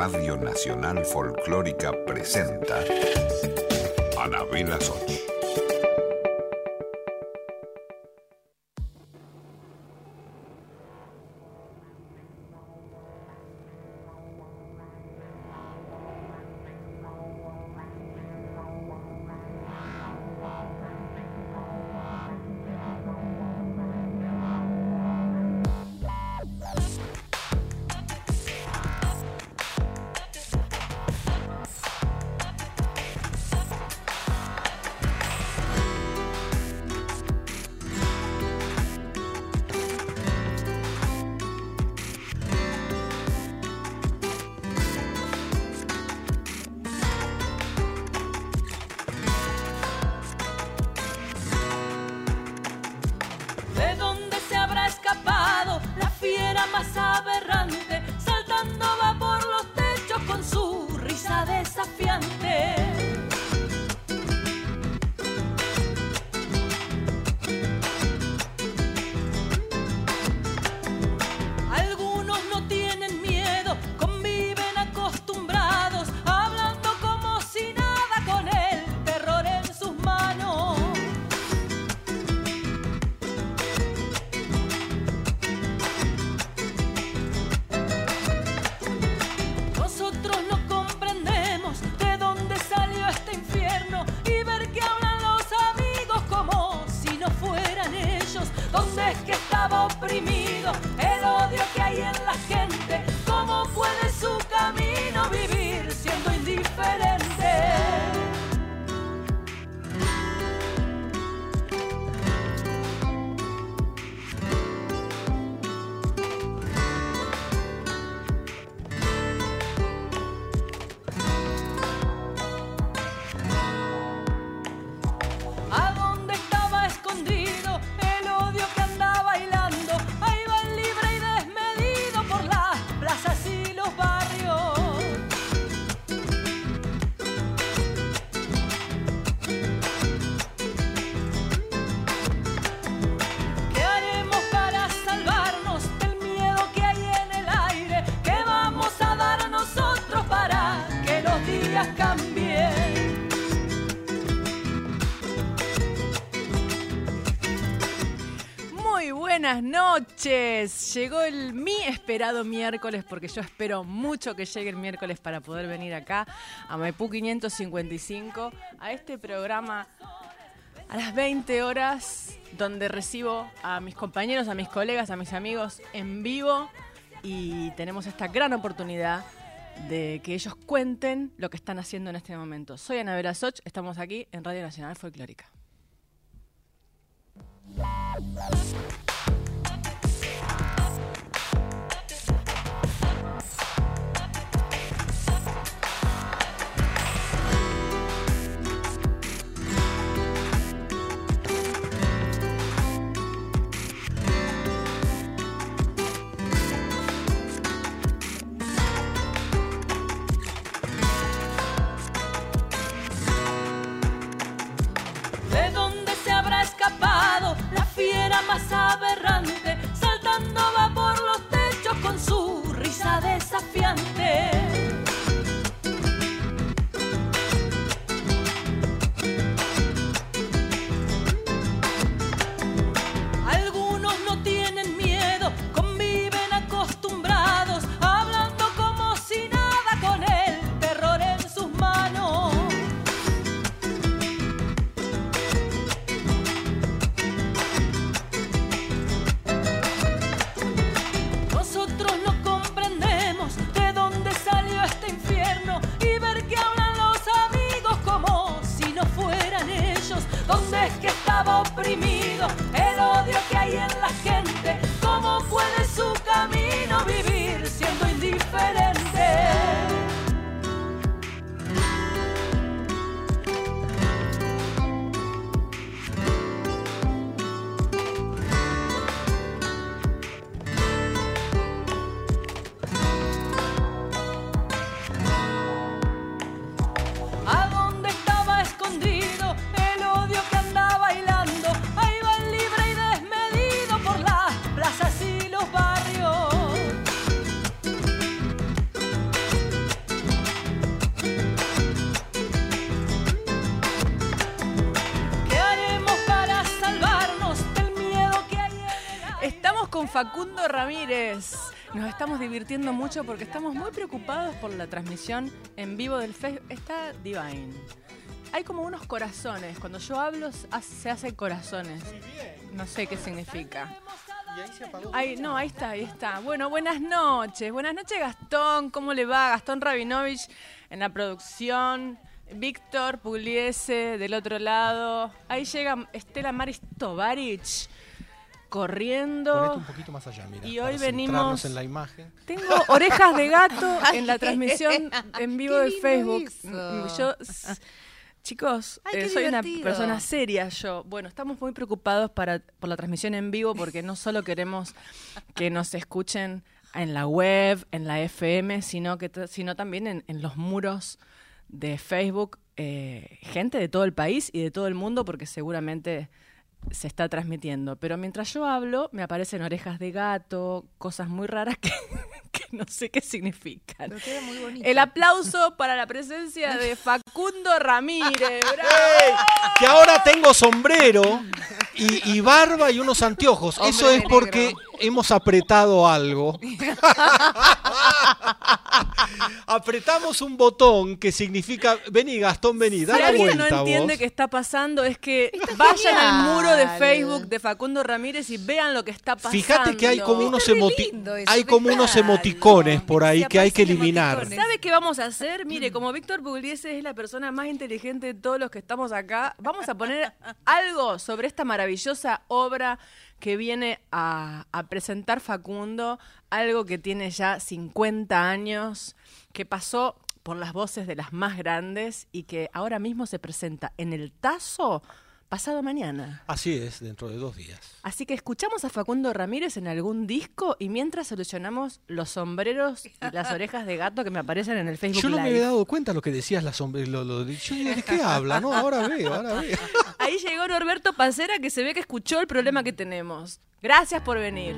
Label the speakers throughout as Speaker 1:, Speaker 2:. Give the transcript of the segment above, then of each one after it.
Speaker 1: Radio Nacional Folclórica presenta Anabela Soch.
Speaker 2: Llegó el mi esperado miércoles, porque yo espero mucho que llegue el miércoles para poder venir acá a Maipú 555, a este programa a las 20 horas, donde recibo a mis compañeros, a mis colegas, a mis amigos en vivo y tenemos esta gran oportunidad de que ellos cuenten lo que están haciendo en este momento. Soy Ana Vera Soch, estamos aquí en Radio Nacional Folclórica.
Speaker 3: Más aberrante, saltando va por los techos con su risa desafiante.
Speaker 1: Facundo Ramírez. Nos estamos divirtiendo mucho porque estamos muy preocupados por la transmisión en vivo del Facebook. Está Divine. Hay como unos corazones. Cuando yo hablo se hacen corazones. No sé qué significa.
Speaker 4: Y ahí se apagó.
Speaker 1: No, ahí está, ahí está. Bueno, buenas noches. Buenas noches, Gastón. ¿Cómo le va? Gastón Rabinovich en la producción. Víctor Pugliese del otro lado. Ahí llega Estela Maris Tovarich corriendo.
Speaker 4: Ponete un poquito más allá, mira.
Speaker 1: Y hoy
Speaker 4: para
Speaker 1: venimos-
Speaker 4: centrarnos en la imagen.
Speaker 1: Tengo orejas de gato en la transmisión en vivo
Speaker 5: Qué
Speaker 1: de
Speaker 5: lindo
Speaker 1: Facebook.
Speaker 5: eso.
Speaker 1: Yo, chicos,
Speaker 5: Ay,
Speaker 1: eh, soy una persona seria yo. Bueno, estamos muy preocupados para, por la transmisión en vivo porque no solo queremos que nos escuchen en la web, en la FM, sino que sino también en, en los muros de Facebook, eh, gente de todo el país y de todo el mundo, porque seguramente se está transmitiendo. Pero mientras yo hablo, me aparecen orejas de gato, cosas muy raras que, que no sé qué significan.
Speaker 5: Pero queda muy bonito.
Speaker 1: El aplauso para la presencia de Facundo Ramírez. ¡Bravo!
Speaker 4: ¡Ey! Que ahora tengo sombrero y, y barba y unos anteojos.
Speaker 5: Hombre
Speaker 4: Eso es porque
Speaker 5: negro.
Speaker 4: hemos apretado algo. Apretamos un botón que significa, vení Gastón, vení, da
Speaker 1: Si
Speaker 4: la
Speaker 1: alguien
Speaker 4: vuelta
Speaker 1: no entiende qué está pasando, es que
Speaker 5: Está
Speaker 1: vayan al muro de Facebook de Facundo Ramírez y vean lo que está pasando.
Speaker 4: Fíjate que hay como unos,
Speaker 5: Está re
Speaker 4: emoti-
Speaker 5: lindo eso,
Speaker 4: hay como unos
Speaker 5: dejalo.
Speaker 4: emoticones por ahí que hay que eliminar.
Speaker 5: emoticones.
Speaker 1: ¿Sabe qué vamos a hacer? Mire, como Víctor Pugliese es la persona más inteligente de todos los que estamos acá, vamos a poner algo sobre esta maravillosa obra que viene a, a presentar Facundo, algo que tiene ya 50 años, que pasó por las voces de las más grandes y que ahora mismo se presenta en el Tazo pasado mañana.
Speaker 4: Así es, dentro de dos días.
Speaker 1: Así que escuchamos a Facundo Ramírez en algún disco y mientras solucionamos los sombreros y las orejas de gato que me aparecen en el Facebook
Speaker 4: Yo no me había dado cuenta lo que decías la sombra. Lo, lo- yo ¿de qué habla? No, ahora veo, ahora veo.
Speaker 1: Ahí llegó Norberto Pacera que se ve que escuchó el problema que tenemos. Gracias por venir.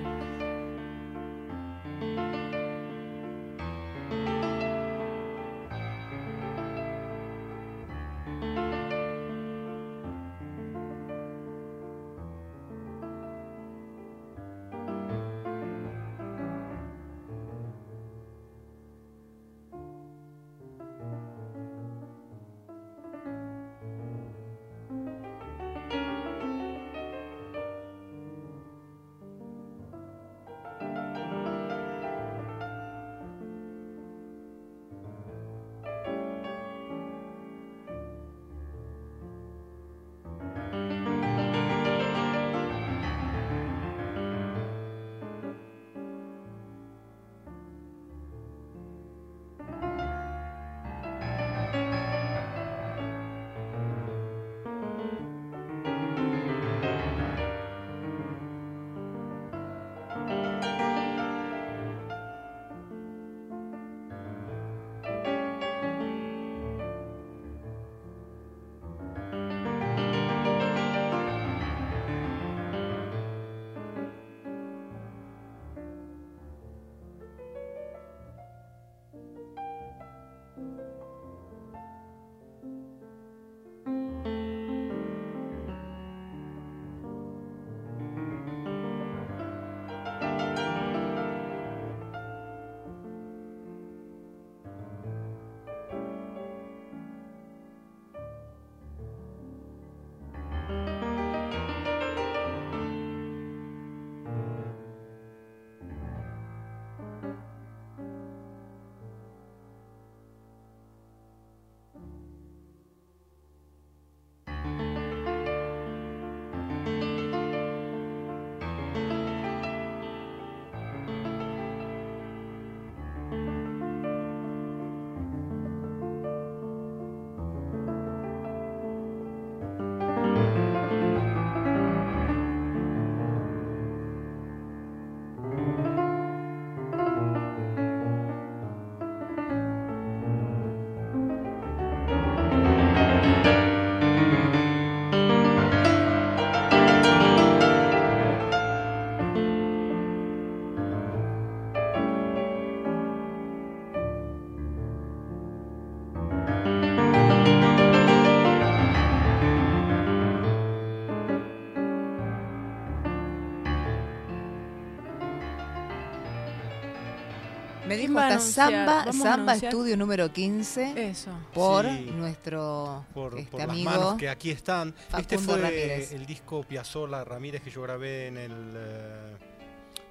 Speaker 1: ¿Quién va a
Speaker 5: está? Samba, Samba. Estudio número 15
Speaker 1: Eso.
Speaker 5: por
Speaker 4: Sí.
Speaker 5: nuestro
Speaker 4: por,
Speaker 5: este
Speaker 4: por las
Speaker 5: amigo.
Speaker 4: manos que aquí están. este fue
Speaker 5: Ramírez.
Speaker 4: el disco Piazzolla Ramírez que yo grabé en el eh,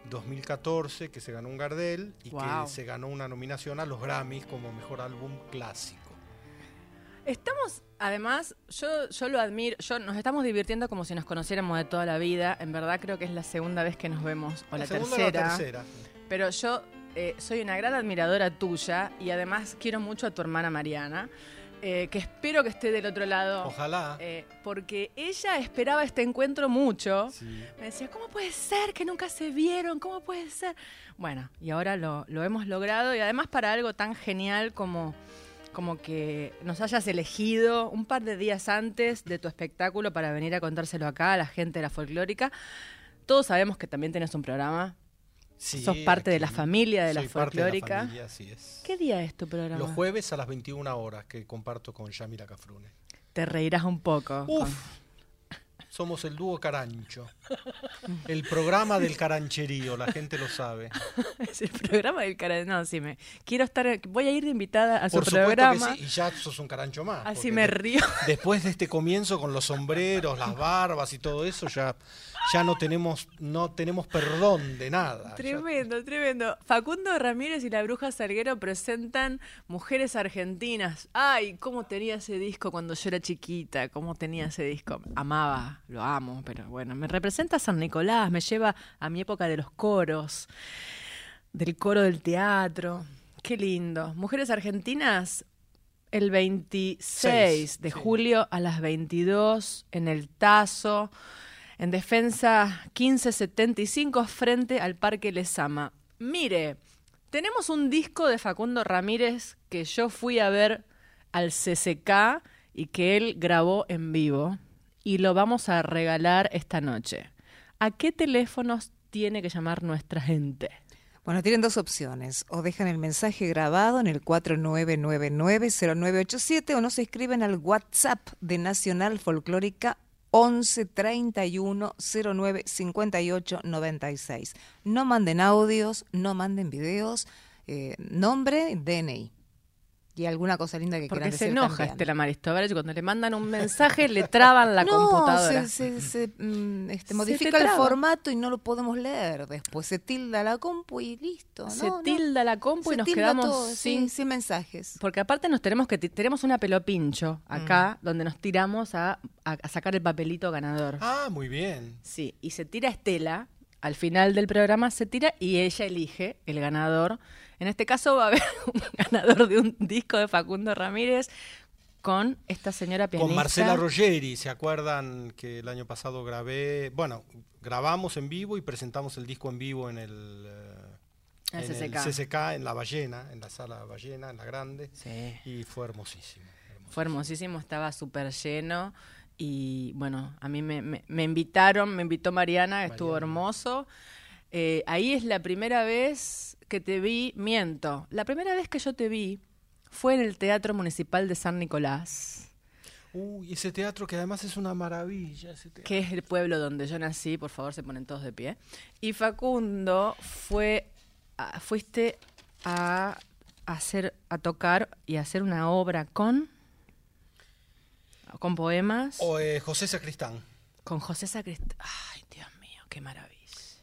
Speaker 4: 2014, que se ganó un Gardel y
Speaker 1: Wow.
Speaker 4: que se ganó una nominación a los Grammys como mejor álbum clásico.
Speaker 1: Estamos, además, yo, yo lo admiro, yo nos estamos divirtiendo como si nos conociéramos de toda la vida. En verdad creo que es la segunda vez que nos vemos, o la,
Speaker 4: segunda
Speaker 1: tercera.
Speaker 4: o la tercera.
Speaker 1: Pero yo eh, soy una gran admiradora tuya y además quiero mucho a tu hermana Mariana, eh, que espero que esté del otro lado.
Speaker 4: Ojalá.
Speaker 1: eh, porque ella esperaba este encuentro mucho.
Speaker 4: Sí.
Speaker 1: Me decía, ¿cómo puede ser que nunca se vieron? ¿Cómo puede ser? Bueno, y ahora lo, lo hemos logrado y además para algo tan genial como, como que nos hayas elegido un par de días antes de tu espectáculo para venir a contárselo acá a la gente de la folclórica. Todos sabemos que también tienes un programa.
Speaker 4: Sí,
Speaker 1: Sos parte de la familia de la
Speaker 4: de
Speaker 1: folclórica.
Speaker 4: familia, así es.
Speaker 1: ¿Qué día es tu programa?
Speaker 4: Los jueves a las 21 horas que comparto con Yamila Cafrune.
Speaker 1: Te reirás un poco.
Speaker 4: Uf,
Speaker 1: con-
Speaker 4: somos el dúo Carancho. El programa del carancherío, la gente lo sabe.
Speaker 1: Es el programa del cara. No, sí, me. Quiero estar. Voy a ir de invitada a su
Speaker 4: Por supuesto
Speaker 1: programa.
Speaker 4: que sí, y ya sos un carancho más.
Speaker 1: Así me río.
Speaker 4: Después de este comienzo con los sombreros, las barbas y todo eso, ya, ya no tenemos, no tenemos perdón de nada. Ya-
Speaker 1: Tremendo, tremendo. Facundo Ramírez y la Bruja Salguero presentan Mujeres Argentinas. Ay, cómo tenía ese disco cuando yo era chiquita, cómo tenía ese disco. Amaba, lo amo, pero bueno, me representa a San Nicolás, me lleva a mi época de los coros, del coro del teatro. Qué lindo. Mujeres Argentinas, el 26
Speaker 4: Seis,
Speaker 1: de
Speaker 4: sí.
Speaker 1: julio a las 22 en el Tazo, en defensa 1575 frente al Parque Lesama. Mire, tenemos un disco de Facundo Ramírez que yo fui a ver al CCK y que él grabó en vivo y lo vamos a regalar esta noche. ¿A qué teléfonos tiene que llamar nuestra gente?
Speaker 5: Bueno, tienen dos opciones. O dejan el mensaje grabado en el 4999-0987 o nos escriben al WhatsApp de Nacional Folclórica 11 31 09 58 96. No manden audios, no manden videos, eh, nombre, DNI. Y alguna cosa linda que
Speaker 1: Porque
Speaker 5: quieran
Speaker 1: se
Speaker 5: decir
Speaker 1: enoja
Speaker 5: también.
Speaker 1: Estela Maristovarich cuando le mandan un mensaje le traban la
Speaker 5: no,
Speaker 1: computadora.
Speaker 5: se, se- se, mm, este,
Speaker 1: Se
Speaker 5: modifica el formato y no lo podemos leer. Después se tilda la compu y listo.
Speaker 1: Se
Speaker 5: No, no.
Speaker 1: tilda la compu y nos quedamos
Speaker 5: todo,
Speaker 1: sin
Speaker 5: sin mensajes.
Speaker 1: Porque aparte nos tenemos que ti- tenemos una pelopincho acá donde nos tiramos a, a- a sacar el papelito ganador.
Speaker 4: Ah, muy bien.
Speaker 1: Sí, y se tira Estela, al final del programa se tira y ella elige el ganador. En este caso va a haber un ganador de un disco de Facundo Ramírez con esta señora pianista.
Speaker 4: Con Marcela Ruggeri, ¿se acuerdan que el año pasado grabé? Bueno, grabamos en vivo y presentamos el disco en vivo en el, eh,
Speaker 1: El
Speaker 4: en
Speaker 1: CCK.
Speaker 4: el CCK, en La Ballena, en la sala Ballena, en la grande.
Speaker 1: Sí.
Speaker 4: Y fue hermosísimo. hermosísimo.
Speaker 1: Fue hermosísimo, estaba súper lleno. Y bueno, a mí me, me- me invitaron, me invitó Mariana, estuvo hermoso. Eh, ahí es la primera vez que te vi, miento, la primera vez que yo te vi fue en el Teatro Municipal de San Nicolás,
Speaker 4: Uy, ese teatro que además es una maravilla. Ese teatro.
Speaker 1: que es el pueblo donde yo nací, por favor se ponen todos de pie. Y Facundo fue, a- fuiste a hacer, a tocar y a hacer una obra con, con poemas.
Speaker 4: O eh, José Sacristán.
Speaker 1: Con José Sacristán. Ay, Dios mío, qué maravilla.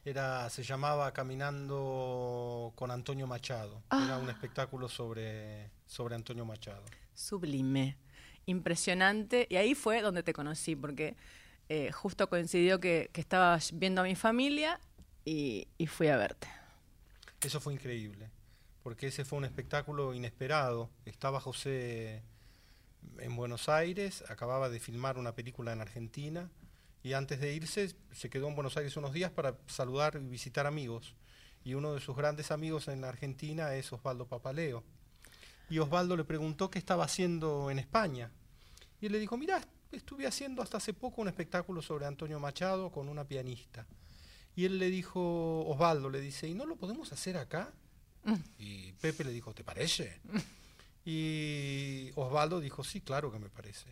Speaker 4: Era, se llamaba Caminando con Antonio Machado.
Speaker 1: Ah.
Speaker 4: Era un espectáculo sobre, sobre Antonio Machado.
Speaker 1: Sublime. Impresionante. Y ahí fue donde te conocí, porque eh, justo coincidió que, que estaba viendo a mi familia y, y fui a verte.
Speaker 4: Eso fue increíble, porque ese fue un espectáculo inesperado. Estaba José en Buenos Aires, acababa de filmar una película en Argentina y antes de irse se quedó en Buenos Aires unos días para saludar y visitar amigos. Y uno de sus grandes amigos en Argentina es Osvaldo Papaleo. Y Osvaldo le preguntó qué estaba haciendo en España. Y él le dijo, mira, estuve haciendo hasta hace poco un espectáculo sobre Antonio Machado con una pianista. Y él le dijo, Osvaldo le dice, ¿y no lo podemos hacer acá? Y Pepe le dijo, ¿te parece? Y Osvaldo dijo, sí, claro que me parece.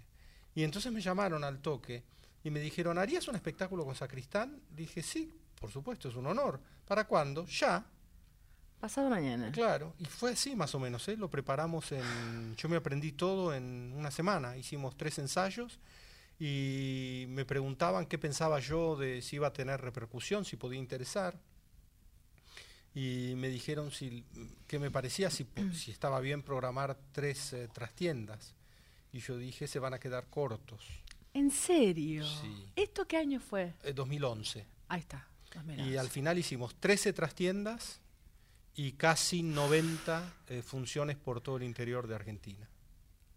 Speaker 4: Y entonces me llamaron al toque y me dijeron, ¿harías un espectáculo con Sacristán? Dije, sí, por supuesto, es un honor. ¿Para cuándo? Ya.
Speaker 1: Pasado mañana.
Speaker 4: Claro, y fue así más o menos, ¿eh? lo preparamos en... Yo me aprendí todo en una semana, hicimos tres ensayos y me preguntaban qué pensaba yo de si iba a tener repercusión, si podía interesar. Y me dijeron si, qué me parecía, si, si estaba bien programar tres eh, trastiendas. Y yo dije, se van a quedar cortos.
Speaker 1: ¿En serio?
Speaker 4: Sí.
Speaker 1: ¿Esto qué año fue?
Speaker 4: Eh, 2011.
Speaker 1: Ahí está. los mirados.
Speaker 4: Y al final hicimos 13 trastiendas y casi 90 eh, funciones por todo el interior de Argentina.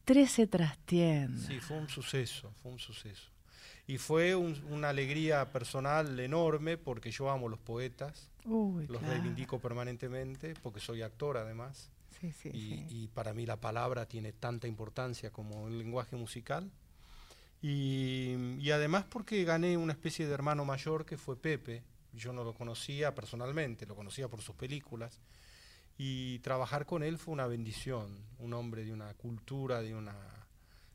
Speaker 1: 13 trastiendas.
Speaker 4: Sí, fue un suceso, fue un suceso. Y fue un- una alegría personal enorme porque yo amo los poetas,
Speaker 1: Uy,
Speaker 4: los
Speaker 1: claro.
Speaker 4: reivindico permanentemente porque soy actor además.
Speaker 1: Sí, sí,
Speaker 4: y,
Speaker 1: sí.
Speaker 4: y para mí la palabra tiene tanta importancia como el lenguaje musical. Y, además porque gané una especie de hermano mayor que fue Pepe. Yo no lo conocía personalmente, lo conocía por sus películas. Y trabajar con él fue una bendición. Un hombre de una cultura, de una,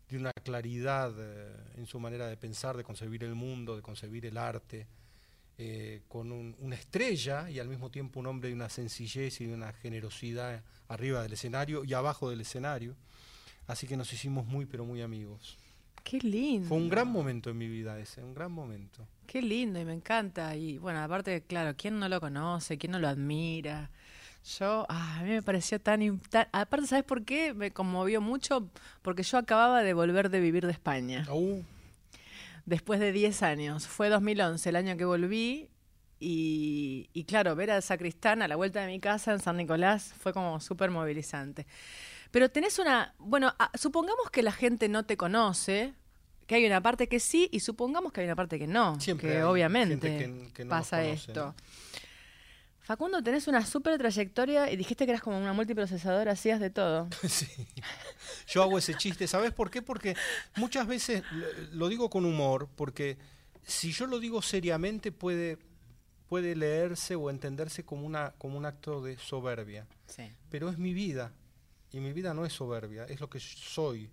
Speaker 4: de una claridad eh, en su manera de pensar, de concebir el mundo, de concebir el arte. eh, con un- una estrella y al mismo tiempo un hombre de una sencillez y de una generosidad arriba del escenario y abajo del escenario. Así que nos hicimos muy, pero muy amigos.
Speaker 1: Qué lindo.
Speaker 4: Fue un gran momento en mi vida ese, un gran momento.
Speaker 1: Qué lindo y me encanta. Y bueno, aparte, claro, ¿quién no lo conoce? ¿Quién no lo admira? Yo, ah, a mí me pareció tan, Aparte, ¿sabes por qué? Me conmovió mucho porque yo acababa de volver de vivir de España.
Speaker 4: Uh,
Speaker 1: Después de 10 años. Fue 2011 el año que volví. Y, y claro, ver a Sacristán a la vuelta de mi casa en San Nicolás fue como súper movilizante. Pero tenés una. Bueno, ah, supongamos que la gente no te conoce, que hay una parte que sí, y supongamos que hay una parte que no.
Speaker 4: Siempre
Speaker 1: que
Speaker 4: hay
Speaker 1: obviamente
Speaker 4: gente que- que no nos
Speaker 1: pasa esto. Facundo, tenés una súper trayectoria y dijiste que eras como una multiprocesadora, hacías de todo.
Speaker 4: Sí. Yo hago ese chiste, ¿sabes por qué? Porque muchas veces lo, lo digo con humor, porque si yo lo digo seriamente puede, puede leerse o entenderse como, una, como un acto de soberbia.
Speaker 1: Sí.
Speaker 4: Pero es mi vida, y mi vida no es soberbia, es lo que soy.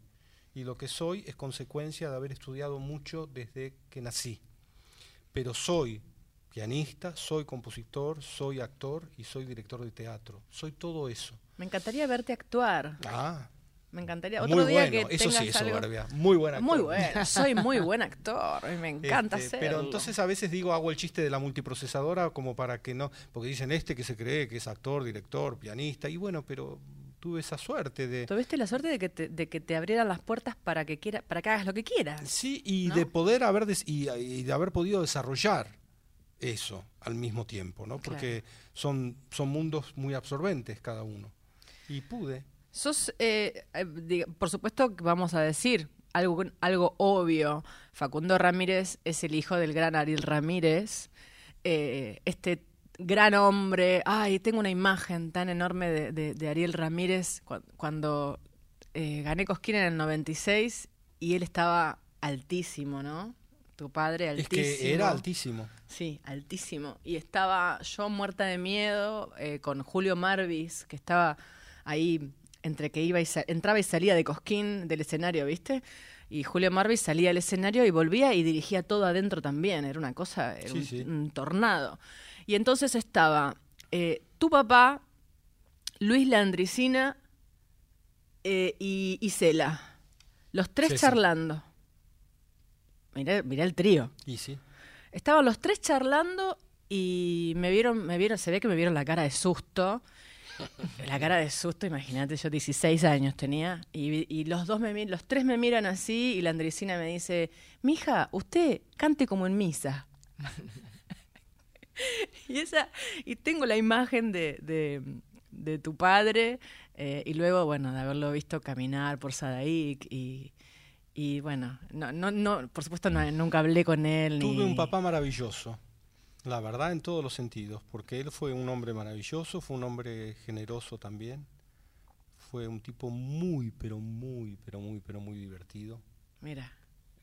Speaker 4: Y lo que soy es consecuencia de haber estudiado mucho desde que nací. Pero soy pianista, soy compositor, soy actor y soy director de teatro. Soy todo eso.
Speaker 1: Me encantaría verte actuar.
Speaker 4: Ah,
Speaker 1: Me encantaría.
Speaker 4: muy
Speaker 1: Otro día
Speaker 4: bueno,
Speaker 1: que
Speaker 4: eso sí es
Speaker 1: algo-
Speaker 4: soberbia. Muy buena.
Speaker 1: Muy bueno, soy muy buen actor y me encanta
Speaker 4: Este,
Speaker 1: hacerlo.
Speaker 4: pero entonces a veces digo, hago el chiste de la multiprocesadora como para que no, porque dicen este que se cree que es actor, director, pianista, y bueno, pero tuve esa suerte de...
Speaker 1: Tuviste la suerte de que te, de que te abrieran las puertas para que quiera, para que hagas lo que quieras.
Speaker 4: Sí, y
Speaker 1: ¿no?
Speaker 4: de poder haber des- y, y de haber podido desarrollar eso al mismo tiempo, ¿no? Porque son, son mundos muy absorbentes cada uno. Y pude.
Speaker 1: Sos, eh, eh, por supuesto que vamos a decir algo, algo obvio. Facundo Ramírez es el hijo del gran Ariel Ramírez. eh, este gran hombre. Ay, tengo una imagen tan enorme de, de- de Ariel Ramírez cu- cuando eh, gané Cosquín en el 96 y él estaba altísimo, ¿no? Tu padre
Speaker 4: Es
Speaker 1: altísimo.
Speaker 4: que era altísimo.
Speaker 1: Sí, altísimo. Y estaba yo muerta de miedo eh, con Julio Marvis, que estaba ahí entre que iba y entraba y salía de Cosquín del escenario, ¿viste? Y Julio Marvis salía del escenario y volvía y dirigía todo adentro también. Era una cosa, era
Speaker 4: Sí,
Speaker 1: un,
Speaker 4: sí.
Speaker 1: un tornado. Y entonces estaba eh, tu papá, Luis Landricina eh, y, y Cela. Los tres
Speaker 4: Sí, sí.
Speaker 1: charlando. Mirá, mirá el trío.
Speaker 4: Y sí.
Speaker 1: Estaban los tres charlando y me vieron, me vieron, se ve que me vieron la cara de susto. La cara de susto, imagínate, yo 16 años tenía. Y, y los dos me los tres me miran así y la Andresina me dice, mija, usted cante como en misa. y esa, y tengo la imagen de, de, de tu padre, eh, y luego, bueno, de haberlo visto caminar por Sadaik y. Y bueno, no, no, no, por supuesto no, nunca hablé con él.
Speaker 4: Tuve
Speaker 1: ni...
Speaker 4: un papá maravilloso, la verdad en todos los sentidos, porque él fue un hombre maravilloso, fue un hombre generoso también, fue un tipo muy, pero muy, pero muy, pero muy divertido,
Speaker 1: Mira,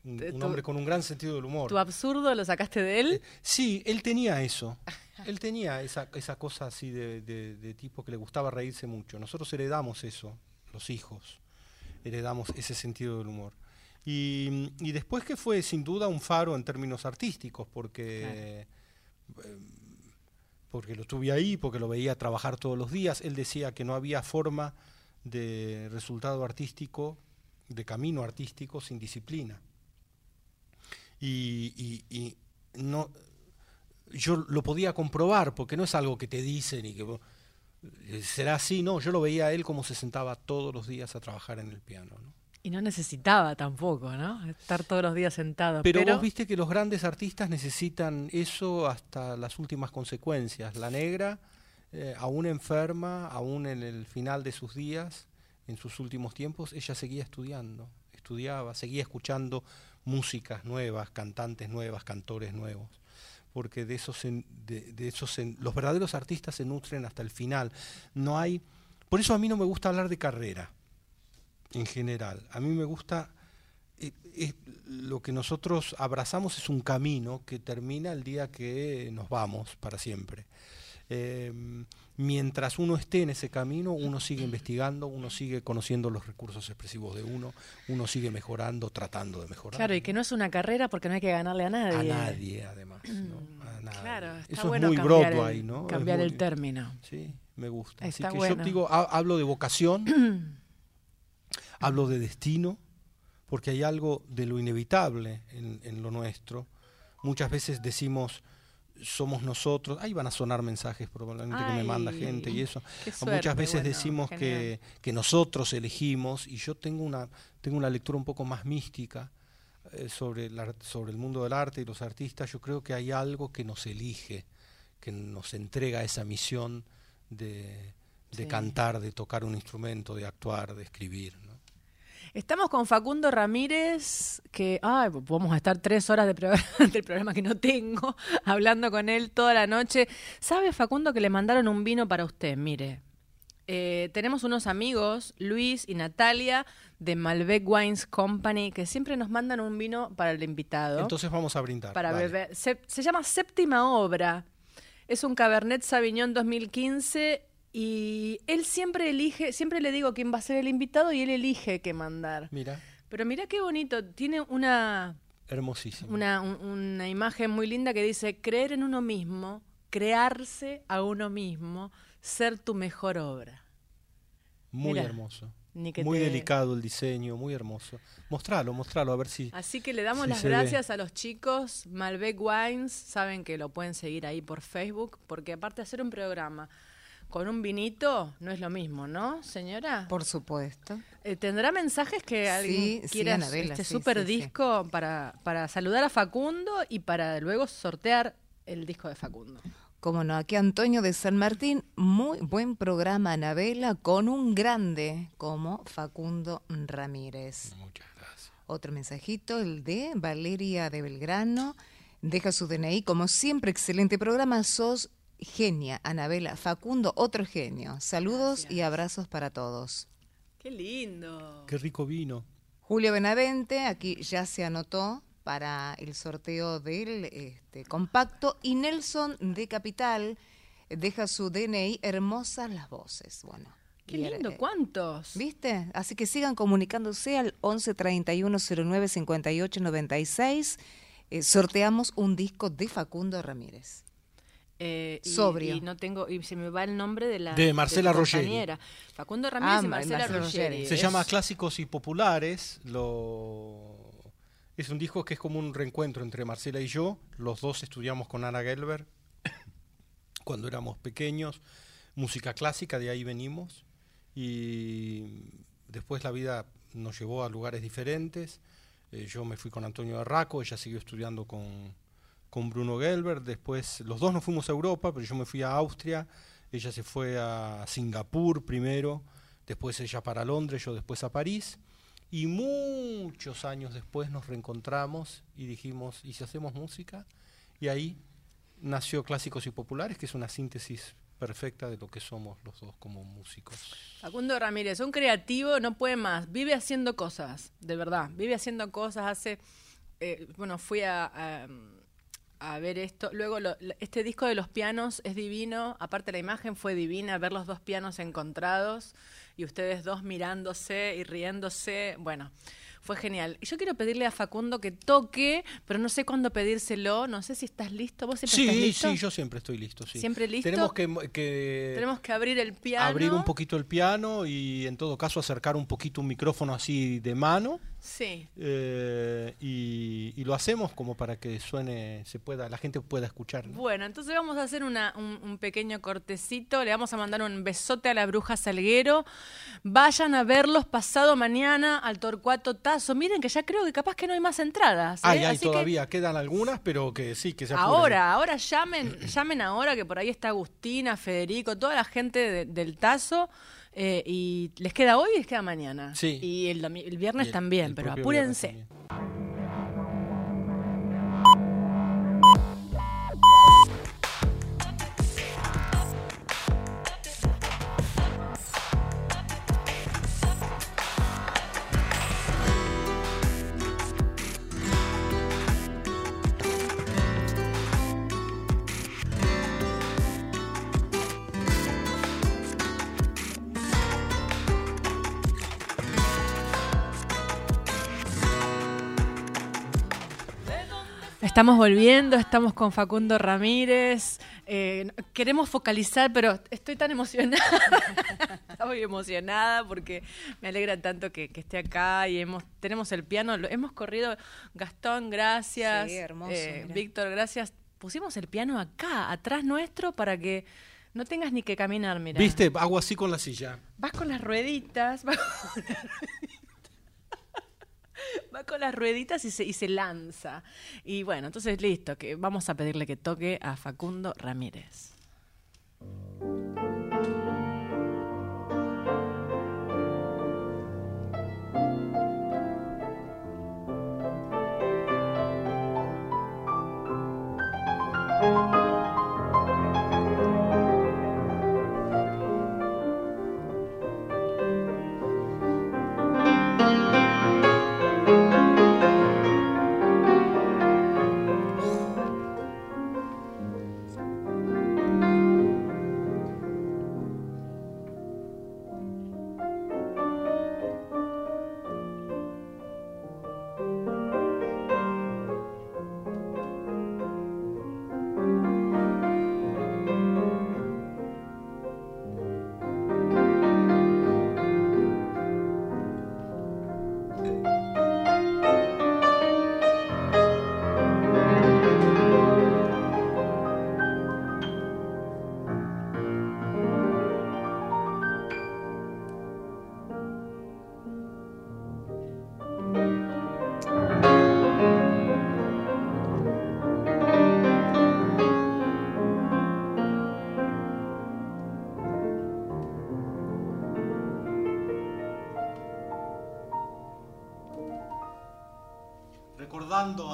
Speaker 4: un, hombre con un gran sentido del humor.
Speaker 1: tu absurdo lo sacaste de él.
Speaker 4: Eh, Sí, él tenía eso, él tenía esa, esa cosa así de, de- de tipo que le gustaba reírse mucho. Nosotros heredamos eso, los hijos, heredamos ese sentido del humor. Y, y después que fue sin duda un faro en términos artísticos, porque eh, porque lo tuve ahí, porque lo veía trabajar todos los días. Él decía que no había forma de resultado artístico, de camino artístico sin disciplina. Y, y- y no, yo lo podía comprobar, porque no es algo que te dicen y que eh, será así, no, yo lo veía a él como se sentaba todos los días a trabajar en el piano. ¿no?
Speaker 1: Y no necesitaba tampoco, ¿no? Estar todos los días sentado.
Speaker 4: Pero,
Speaker 1: Pero,
Speaker 4: vos viste que los grandes artistas necesitan eso hasta las últimas consecuencias. La negra, eh, aún enferma, aún en el final de sus días, en sus últimos tiempos, ella seguía estudiando, estudiaba, seguía escuchando músicas nuevas, cantantes nuevas, cantores nuevos. Porque de esos, se- de, esos los verdaderos artistas se nutren hasta el final. No hay, por eso a mí no me gusta hablar de carrera en general. A mí me gusta eh, lo que nosotros abrazamos es un camino que termina el día que nos vamos para siempre. Eh, mientras uno esté en ese camino, uno sigue investigando, uno sigue conociendo los recursos expresivos de uno, uno sigue mejorando, tratando de mejorar.
Speaker 1: claro, y que no es una carrera porque no hay que ganarle a
Speaker 4: a
Speaker 1: nadie.
Speaker 4: además. A nadie.
Speaker 1: Claro, está
Speaker 4: Eso
Speaker 1: bueno
Speaker 4: es muy Broadway,
Speaker 1: el,
Speaker 4: ¿no?
Speaker 1: Cambiar el término.
Speaker 4: Sí, me gusta.
Speaker 1: Está
Speaker 4: Así que
Speaker 1: bueno.
Speaker 4: yo digo, ha- hablo de vocación, hablo de destino, porque hay algo de lo inevitable en, en lo nuestro. Muchas veces decimos, somos nosotros, ahí van a sonar mensajes probablemente que me manda gente y eso. Muchas veces
Speaker 1: bueno,
Speaker 4: decimos que, que nosotros elegimos, y yo tengo una, tengo una lectura un poco más mística eh, sobre, el sobre el mundo del arte y los artistas. Yo creo que hay algo que nos elige, que nos entrega esa misión de, de
Speaker 1: Sí.
Speaker 4: cantar, de tocar un instrumento, de actuar, de escribir. ¿no?
Speaker 1: Estamos con Facundo Ramírez, que ay, vamos a estar tres horas de programa, del programa que no tengo, hablando con él toda la noche. ¿Sabe, Facundo, que le mandaron un vino para usted? Mire, eh, tenemos unos amigos, Luis y Natalia, de Malbec Wines Company, que siempre nos mandan un vino para el invitado.
Speaker 4: Entonces vamos a brindar.
Speaker 1: para
Speaker 4: Vale.
Speaker 1: beber. Se, se llama Séptima Obra. Es un Cabernet Sauvignon 2015 y él siempre elige, siempre le digo quién va a ser el invitado y él elige qué mandar.
Speaker 4: Mira,
Speaker 1: Pero mira qué bonito, tiene una,
Speaker 4: hermosísimo.
Speaker 1: una, un- una imagen muy linda que dice creer en uno mismo, crearse a uno mismo, ser tu mejor obra.
Speaker 4: Muy hermoso.
Speaker 1: ni que
Speaker 4: Muy
Speaker 1: te-
Speaker 4: delicado el diseño, muy hermoso. Mostralo, mostralo, a ver si...
Speaker 1: Así que le damos las
Speaker 4: ve.
Speaker 1: gracias a los chicos Malbec Wines, saben que lo pueden seguir ahí por Facebook, porque aparte de hacer un programa con un vinito no es lo mismo, ¿no, señora?
Speaker 5: Por supuesto.
Speaker 1: Eh, ¿Tendrá mensajes que alguien
Speaker 5: Sí, sí,
Speaker 1: quiera
Speaker 5: Anabela,
Speaker 1: este
Speaker 5: sí,
Speaker 1: super
Speaker 5: sí, sí.
Speaker 1: disco para, para saludar a Facundo y para luego sortear el disco de Facundo?
Speaker 5: Como no, aquí Antonio de San Martín, muy buen programa, Anabela, con un grande como Facundo Ramírez.
Speaker 4: Muchas gracias.
Speaker 5: Otro mensajito, el de Valeria de Belgrano, deja su DNI, como siempre, excelente programa, sos genia, Anabela. Facundo, otro genio. Saludos y abrazos para todos.
Speaker 1: ¡Qué lindo!
Speaker 4: Qué rico vino.
Speaker 5: Julio Benavente, aquí ya se anotó para el sorteo del este, compacto. Y Nelson de Capital deja su DNI, hermosas las voces. Bueno.
Speaker 1: ¡Qué lindo!
Speaker 5: eh,
Speaker 1: ¿Cuántos?
Speaker 5: ¿Viste? Así que sigan comunicándose al 11 31 09 58 96. Eh, sorteamos un disco de Facundo Ramírez.
Speaker 1: Eh, y,
Speaker 5: Sobrio.
Speaker 1: Y no tengo, y se me va el nombre de la
Speaker 4: De Marcela
Speaker 1: compañera. Facundo Ramírez
Speaker 5: Ah,
Speaker 1: y Marcela,
Speaker 5: Marcela.
Speaker 4: Se
Speaker 1: Es-
Speaker 4: llama Clásicos y Populares. Lo... Es un disco que es como un reencuentro entre Marcela y yo. Los dos estudiamos con Ana Gelber cuando éramos pequeños. Música clásica, de ahí venimos. Y después la vida nos llevó a lugares diferentes. Eh, yo me fui con Antonio Arraco, ella siguió estudiando con, con Bruno Gelber. Después los dos nos fuimos a Europa, pero yo me fui a Austria. Ella se fue a Singapur primero, después ella para Londres, yo después a París. Y muchos años después nos reencontramos y dijimos, ¿y si hacemos música? Y ahí nació Clásicos y Populares, que es una síntesis perfecta de lo que somos los dos como músicos.
Speaker 1: Facundo Ramírez, un creativo, no puede más, vive haciendo cosas, de verdad, vive haciendo cosas, hace, eh, bueno, fui a, a, a ver esto, luego lo- este disco de los pianos es divino, aparte la imagen fue divina, ver los dos pianos encontrados y ustedes dos mirándose y riéndose, bueno, fue genial. Y yo quiero pedirle a Facundo que toque, pero no sé cuándo pedírselo. No sé si estás listo. ¿Vos siempre estás
Speaker 4: Sí,
Speaker 1: listo?
Speaker 4: sí, yo siempre estoy listo. Sí.
Speaker 1: ¿Siempre listo?
Speaker 4: Tenemos que, que
Speaker 1: Tenemos que abrir el piano.
Speaker 4: abrir un poquito el piano y en todo caso acercar un poquito un micrófono así de mano
Speaker 1: Sí.
Speaker 4: eh, y, y lo hacemos como para que suene, se pueda, la gente pueda escuchar. ¿no?
Speaker 1: Bueno, entonces vamos a hacer una- un, un pequeño cortecito. Le vamos a mandar un besote a la bruja Salguero. Vayan a verlos pasado mañana al Torcuato Tazo. Miren que ya creo que capaz que no hay más entradas. ¿eh?
Speaker 4: Ay, hay
Speaker 1: Así que
Speaker 4: todavía, quedan algunas, pero que sí, que se apuren.
Speaker 1: Ahora, ahora llamen, llamen ahora que por ahí está Agustina, Federico, toda la gente de- del Tazo. Eh, y les queda hoy y les queda mañana.
Speaker 4: Sí.
Speaker 1: Y el, el viernes
Speaker 4: Y el-
Speaker 1: también,
Speaker 4: el
Speaker 1: pero apúrense. Estamos volviendo, estamos con Facundo Ramírez. eh, queremos focalizar, pero estoy tan emocionada. Estoy emocionada porque me alegra tanto que, que esté acá y hemos tenemos el piano. lo- hemos corrido. Gastón, gracias.
Speaker 5: Sí, hermoso,
Speaker 1: Eh. Víctor, gracias. Pusimos el piano acá, atrás nuestro, para que no tengas ni que caminar, mira.
Speaker 4: ¿Viste? Hago así con la silla.
Speaker 1: Vas con las rueditas, vas con las rueditas, va con las rueditas y se, y se lanza. Y bueno, entonces listo, que vamos a pedirle que toque a Facundo Ramírez.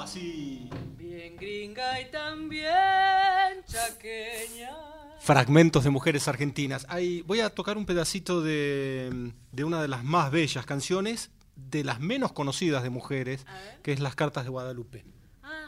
Speaker 4: Así
Speaker 1: Bien gringa y también chaqueña.
Speaker 4: fragmentos de mujeres argentinas. Ahí voy a tocar un pedacito de, de una de las más bellas canciones, de las menos conocidas de mujeres, que es Las Cartas de Guadalupe.
Speaker 1: Ah,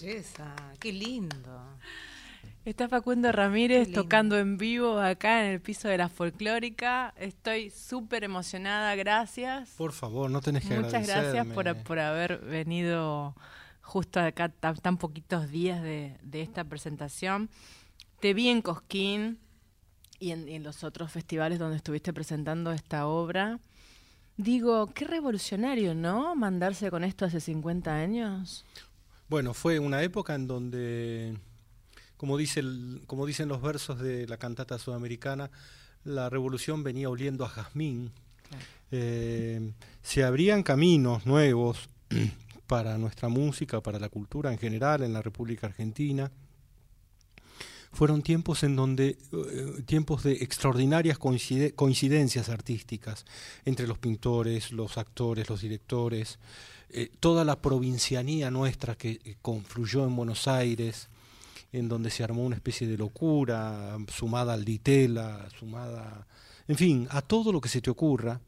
Speaker 5: belleza, qué lindo.
Speaker 1: Está Facundo Ramírez tocando en vivo acá en el piso de la folclórica. Estoy súper emocionada, gracias.
Speaker 4: Por favor, no tenés que
Speaker 1: Muchas gracias por, por haber venido justo acá tan, tan poquitos días de, de esta presentación. Te vi en Cosquín y en, y en los otros festivales donde estuviste presentando esta obra. Digo, qué revolucionario, ¿no? Mandarse con esto hace 50 años.
Speaker 4: Bueno, fue una época en donde, como, dice el- como dicen los versos de la cantata sudamericana, la revolución venía oliendo a jazmín. Eh, se abrían caminos nuevos para nuestra música, para la cultura en general en la República Argentina. Fueron tiempos en donde, eh, tiempos de extraordinarias coincide- coincidencias artísticas entre los pintores, los actores, los directores, eh, toda la provincianía nuestra que eh, confluyó en Buenos Aires, en donde se armó una especie de locura, sumada al ditela, sumada, en fin, a todo lo que se te ocurra,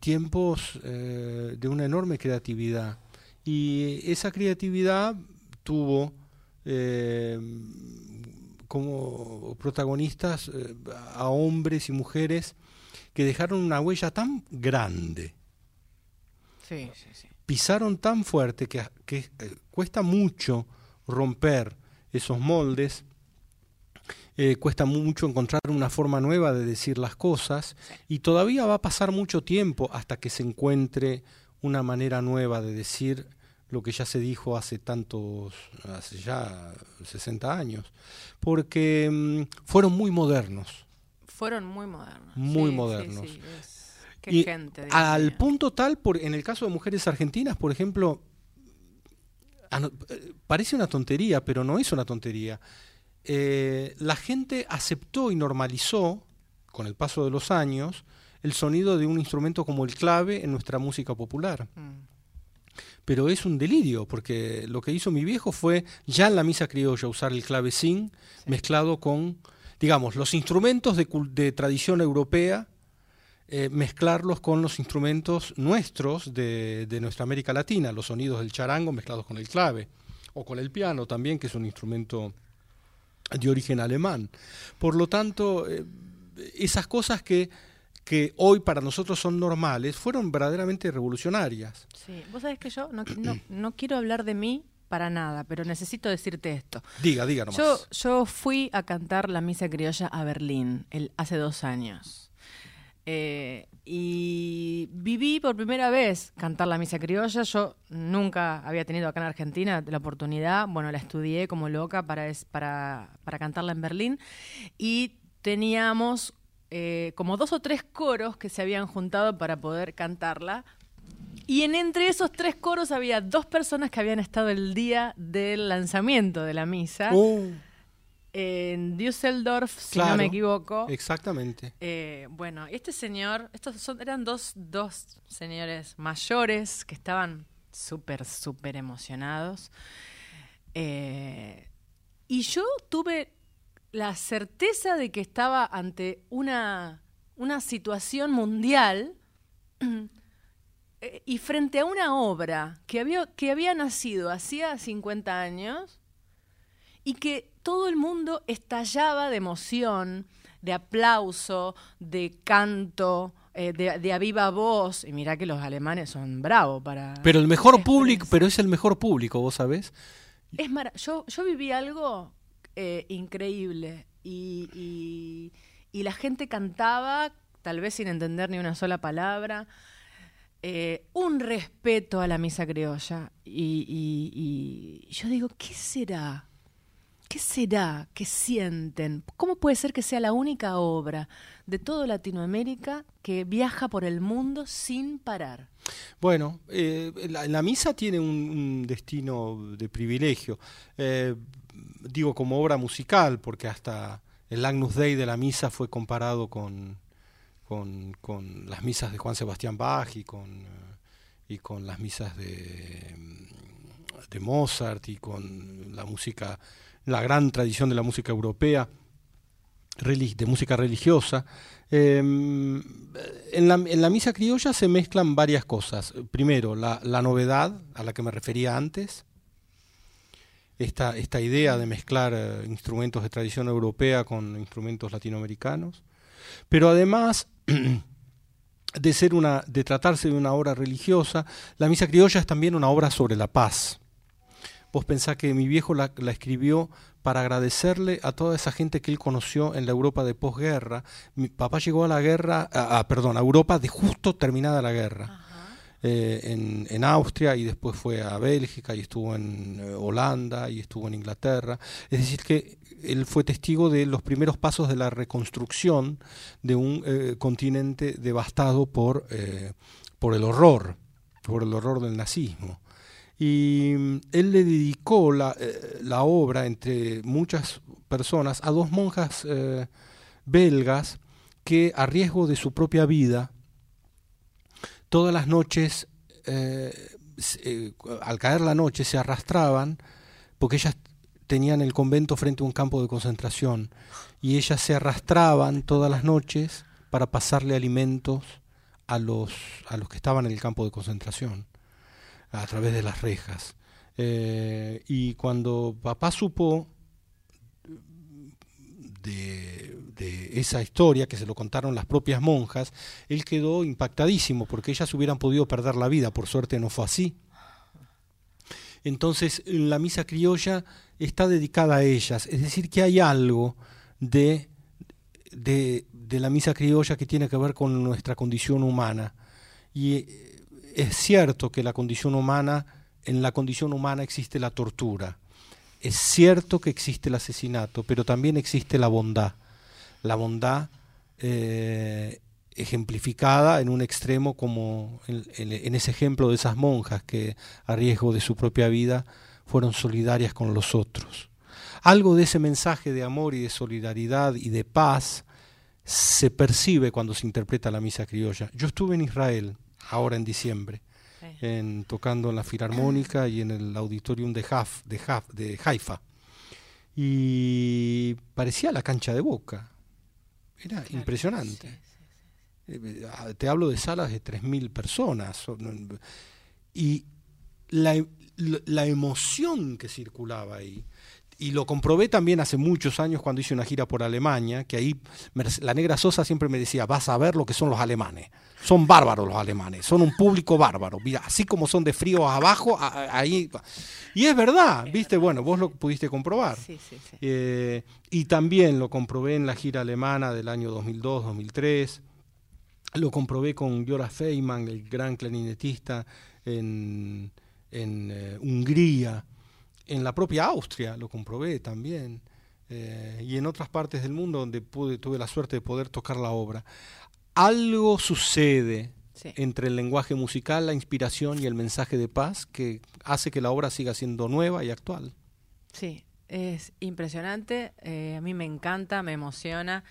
Speaker 4: tiempos de una enorme creatividad. Y esa creatividad tuvo eh, como protagonistas eh, a hombres y mujeres que dejaron una huella tan grande,
Speaker 1: Sí, sí, sí.
Speaker 4: pisaron tan fuerte que, que, eh, cuesta mucho romper esos moldes, eh, cuesta mucho encontrar una forma nueva de decir las cosas y todavía va a pasar mucho tiempo hasta que se encuentre una manera nueva de decir lo que ya se dijo hace tantos, hace ya 60 años, porque mm, fueron muy modernos.
Speaker 1: Fueron muy modernos.
Speaker 4: Muy
Speaker 1: Sí,
Speaker 4: modernos.
Speaker 1: sí, es- Qué
Speaker 4: Y
Speaker 1: gente.
Speaker 4: Al punto tal, por, en el caso de mujeres argentinas, por ejemplo, eh, parece una tontería, pero no es una tontería. Eh, la gente aceptó y normalizó, con el paso de los años, el sonido de un instrumento como el clave en nuestra música popular.
Speaker 1: Mm.
Speaker 4: Pero es un delirio, porque lo que hizo mi viejo fue, ya en la misa criolla, usar el clavecín mezclado con, digamos, los instrumentos de, de tradición europea, eh, mezclarlos con los instrumentos nuestros de, de nuestra América Latina, los sonidos del charango mezclados con el clave, o con el piano también, que es un instrumento de origen alemán. Por lo tanto, eh, esas cosas que, que hoy para nosotros son normales fueron verdaderamente revolucionarias.
Speaker 1: Sí, vos sabés que yo no, no, no quiero hablar de mí para nada, pero necesito decirte esto.
Speaker 4: Diga, diga nomás.
Speaker 1: Yo, yo fui a cantar la misa criolla a Berlín el, hace dos años. Eh, y viví por primera vez cantar la misa criolla. Yo nunca había tenido acá en Argentina la oportunidad. Bueno, la estudié como loca para, es- para, para cantarla en Berlín. Y teníamos eh, como dos o tres coros que se habían juntado para poder cantarla. Y en entre esos tres coros había dos personas que habían estado el día del lanzamiento de la misa
Speaker 4: Oh,
Speaker 1: en Düsseldorf, si
Speaker 4: Claro.
Speaker 1: no me equivoco.
Speaker 4: exactamente.
Speaker 1: Eh, bueno, este señor, estos son, eran dos, dos señores mayores que estaban súper, súper emocionados. Eh, y yo tuve la certeza de que estaba ante una, una situación mundial eh, y frente a una obra que había, que había nacido hacía 50 años y que todo el mundo estallaba de emoción, de aplauso, de canto, eh, de, de a viva voz. Y mirá que los alemanes son bravos para...
Speaker 4: Pero el mejor público, pero es el mejor público, vos sabés.
Speaker 1: Es mara- yo, yo viví algo eh, increíble y, y- la gente cantaba, tal vez sin entender ni una sola palabra, eh, un respeto a la misa criolla. Y, yo digo, ¿qué será? ¿Qué será que sienten? ¿Cómo puede ser que sea la única obra de toda Latinoamérica que viaja por el mundo sin parar?
Speaker 4: Bueno, eh, la, misa tiene un, destino de privilegio. Digo como obra musical, porque hasta el Agnus Dei de la misa fue comparado con, con, con las misas de Juan Sebastián Bach y con, y con las misas de, de Mozart y con la música, la gran tradición de la música europea de música religiosa. Eh, en, la, en la misa criolla se mezclan varias cosas. Primero, la, la novedad a la que me refería antes, esta, esta idea de mezclar eh, instrumentos de tradición europea con instrumentos latinoamericanos, pero además de ser una, de tratarse de una obra religiosa, la misa criolla es también una obra sobre la paz. Vos pensás que mi viejo la, escribió para agradecerle a toda esa gente que él conoció en la Europa de posguerra. Mi papá llegó a la guerra, a- perdón, a Europa de justo terminada la guerra. Eh, en, Austria y después fue a Bélgica y estuvo en eh, Holanda y estuvo en Inglaterra. Es decir, que él fue testigo de los primeros pasos de la reconstrucción de un eh, continente devastado por, por el horror, por el horror del nazismo. Y mm, él le dedicó la, la obra, entre muchas personas, a dos monjas belgas que, a riesgo de su propia vida, todas las noches, eh, eh, al caer la noche, se arrastraban, porque ellas tenían el convento frente a un campo de concentración, y ellas se arrastraban todas las noches para pasarle alimentos a los, a los que estaban en el campo de concentración, a través de las rejas. Eh, y cuando papá supo de, de esa historia que se lo contaron las propias monjas, él quedó impactadísimo porque ellas hubieran podido perder la vida, por suerte no fue así. Entonces la misa criolla está dedicada a ellas, es decir, que hay algo de, de, de la misa criolla que tiene que ver con nuestra condición humana. Y eh, es cierto que la condición humana, en la condición humana existe la tortura. Es cierto que existe el asesinato, pero también existe la bondad. La bondad eh, ejemplificada en un extremo como en, ese ejemplo de esas monjas que a riesgo de su propia vida fueron solidarias con los otros. Algo de ese mensaje de amor y de solidaridad y de paz se percibe cuando se interpreta la misa criolla. Yo estuve en Israel ahora en diciembre en, tocando en la Filarmónica y en el auditorium de, Haf, de, Haf, de Haifa. Y parecía la cancha de boca. Era
Speaker 1: Claro,
Speaker 4: impresionante.
Speaker 1: sí, sí,
Speaker 4: Eh, ah, Te hablo de salas de 3.000 personas. son- Y la, la emoción que circulaba ahí. Y lo comprobé también hace muchos años cuando hice una gira por Alemania, que ahí la negra Sosa siempre me decía, vas a ver lo que son los alemanes. Son bárbaros los alemanes, son un público bárbaro. Mira, así como son de frío abajo, ahí... Y es verdad, viste, bueno, vos lo pudiste comprobar.
Speaker 1: Sí, sí, sí.
Speaker 4: Eh, y también lo comprobé en la gira alemana del año 2002-2003. Lo comprobé con Joras Feynman, el gran clarinetista en, en eh, Hungría. En la propia Austria lo comprobé también. eh, y en otras partes del mundo donde pude, tuve la suerte de poder tocar la obra. Algo sucede
Speaker 1: Sí.
Speaker 4: entre el lenguaje musical, la inspiración y el mensaje de paz que hace que la obra siga siendo nueva y actual.
Speaker 1: Sí, es impresionante. eh, a mí me encanta, me emociona.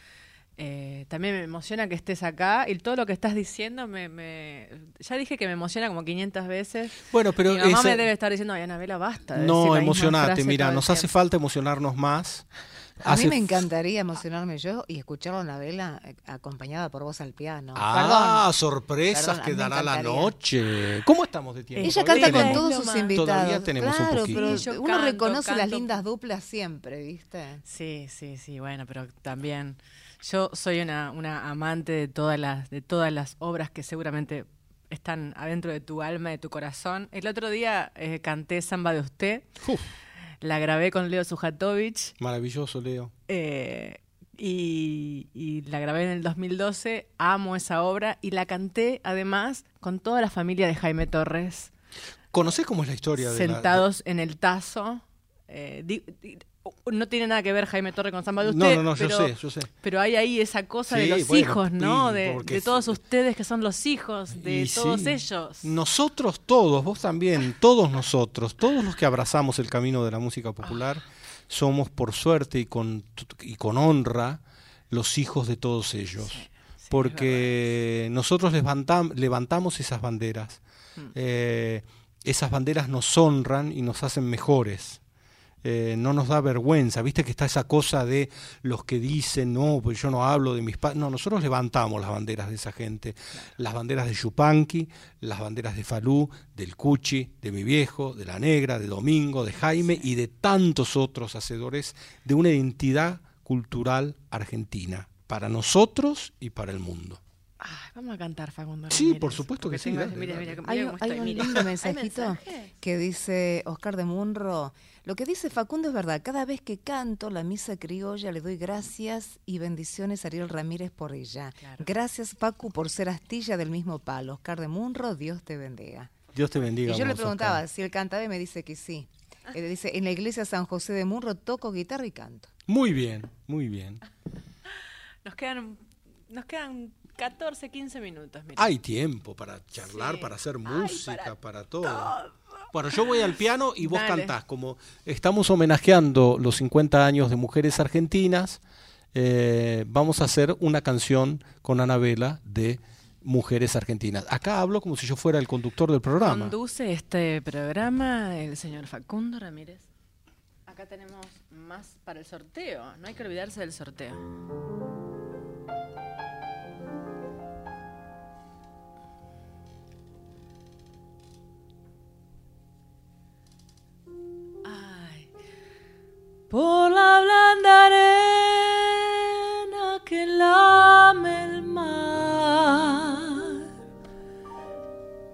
Speaker 1: Eh, también me emociona que estés acá y todo lo que estás diciendo me, me- ya dije que me emociona como 500 veces.
Speaker 4: Bueno, pero
Speaker 1: Mi mamá
Speaker 4: esa-
Speaker 1: me debe estar diciendo, ay, Anabela, basta. de
Speaker 4: No, emocionate, mira, nos hace
Speaker 1: tiempo".
Speaker 4: falta emocionarnos más.
Speaker 5: A
Speaker 4: Hace
Speaker 5: mí me encantaría emocionarme yo y escucharlo en la vela eh, acompañada por vos al piano.
Speaker 4: Ah,
Speaker 5: Perdón.
Speaker 4: sorpresas
Speaker 5: Perdón, a
Speaker 4: que dará la noche. ¿Cómo estamos de tiempo?
Speaker 5: Ella canta con todos sus invitados.
Speaker 4: Todavía tenemos un poquito.
Speaker 5: pero
Speaker 1: Sí, yo
Speaker 5: uno
Speaker 1: canto,
Speaker 5: reconoce las lindas duplas siempre, ¿viste?
Speaker 1: Sí, sí, sí, bueno, pero también yo soy una, una amante de todas las de todas las obras que seguramente están adentro de tu alma, de tu corazón. El otro día eh, canté Samba de usted,
Speaker 4: Uf,
Speaker 1: la grabé con Leo Sujatovich
Speaker 4: maravilloso, Leo.
Speaker 1: eh, y, y la grabé en el 2012. Amo esa obra y la canté además con toda la familia de Jaime Torres
Speaker 4: ¿Conocés cómo es la historia de la-
Speaker 1: sentados en el tazo. Eh, di- di- no tiene nada que ver Jaime Torres con Samba de usted.
Speaker 4: No, no, no, yo
Speaker 1: pero-
Speaker 4: sé, yo sé.
Speaker 1: pero hay ahí esa cosa de los
Speaker 4: bueno,
Speaker 1: hijos, ¿no? De, todos ustedes que son los hijos de
Speaker 4: Y
Speaker 1: todos
Speaker 4: sí,
Speaker 1: ellos.
Speaker 4: Nosotros todos, vos también, todos nosotros, todos los que abrazamos el camino de la música popular, somos por suerte y con, y con honra los hijos de todos ellos. porque nosotros levantam- levantamos esas banderas.
Speaker 1: Mm.
Speaker 4: Eh, esas banderas nos honran y nos hacen mejores. Eh, no nos da vergüenza. Viste que está esa cosa de los que dicen, no, pues yo no hablo de mis padres. No, nosotros levantamos las banderas de esa gente. Las banderas de Yupanqui, las banderas de Falú, del Cuchi, de mi viejo, de la Negra, de Domingo, de Jaime y de tantos otros hacedores de una identidad cultural argentina, para nosotros y para el mundo.
Speaker 1: Ay, vamos a cantar, Facundo.
Speaker 4: Sí,
Speaker 1: Ramírez,
Speaker 4: por supuesto que sí,
Speaker 1: mira, mira, mira
Speaker 5: Hay, un-
Speaker 1: estoy,
Speaker 5: hay un
Speaker 1: mira.
Speaker 5: lindo
Speaker 1: ¿Hay
Speaker 5: mensajito
Speaker 1: mensaje?
Speaker 5: que dice Oscar de Munro. Lo que dice Facundo es verdad. Cada vez que canto la misa criolla le doy gracias y bendiciones a Ariel Ramírez por ella.
Speaker 1: Claro.
Speaker 5: Gracias, Facu, por ser astilla del mismo palo. Oscar de Munro, Dios te bendiga.
Speaker 4: Dios te bendiga.
Speaker 5: Y yo le preguntaba
Speaker 4: Oscar.
Speaker 5: si él cantaba y me dice que sí. Eh, dice, en la iglesia San José de Munro toco guitarra y canto.
Speaker 4: Muy bien, muy bien.
Speaker 1: Nos quedan, nos quedan 14, 15 minutos. Mira.
Speaker 4: Hay tiempo para charlar,
Speaker 1: Sí.
Speaker 4: para hacer
Speaker 1: Ay,
Speaker 4: música,
Speaker 1: para
Speaker 4: para, todo. Bueno, yo voy al piano y vos
Speaker 1: Dale.
Speaker 4: cantás. Como estamos homenajeando los 50 años de Mujeres Argentinas, eh, vamos a hacer una canción con Anabela de Mujeres Argentinas. Acá hablo como si yo fuera el conductor del programa.
Speaker 1: Conduce este programa el señor Facundo Ramírez. Acá tenemos más para el sorteo. No hay que olvidarse del sorteo. Por la blanda arena que lame el mar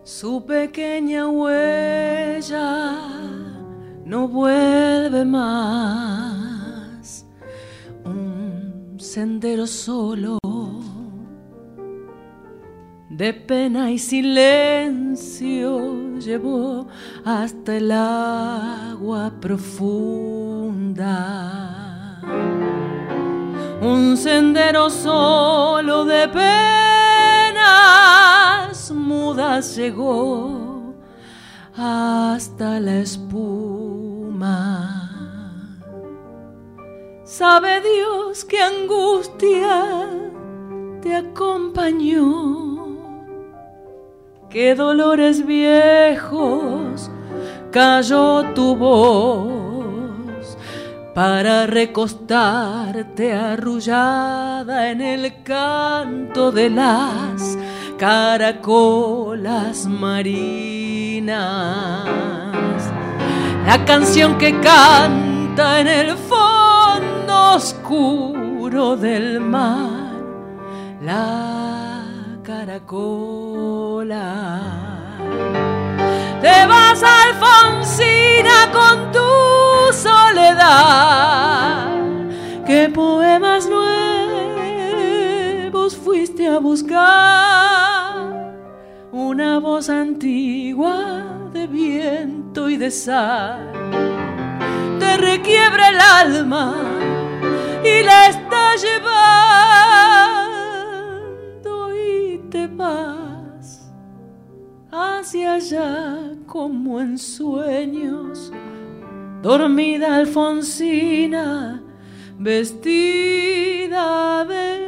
Speaker 1: su pequeña huella no vuelve más. Un sendero solo de pena y silencio llevó hasta el agua profunda un sendero solo de penas mudas llegó hasta la espuma. Sabe Dios qué angustia te acompañó, qué dolores viejos cayó tu voz para recostarte arrullada en el canto de las caracolas marinas. La canción que canta en el fondo oscuro del mar, la caracola. Te vas Alfonsina con tu soledad. ¿Qué poemas nuevos fuiste a buscar? Una voz antigua de viento y de sal te requiebra el alma y la está llevando y te vas hacia allá como en sueños. Dormida Alfonsina, vestida de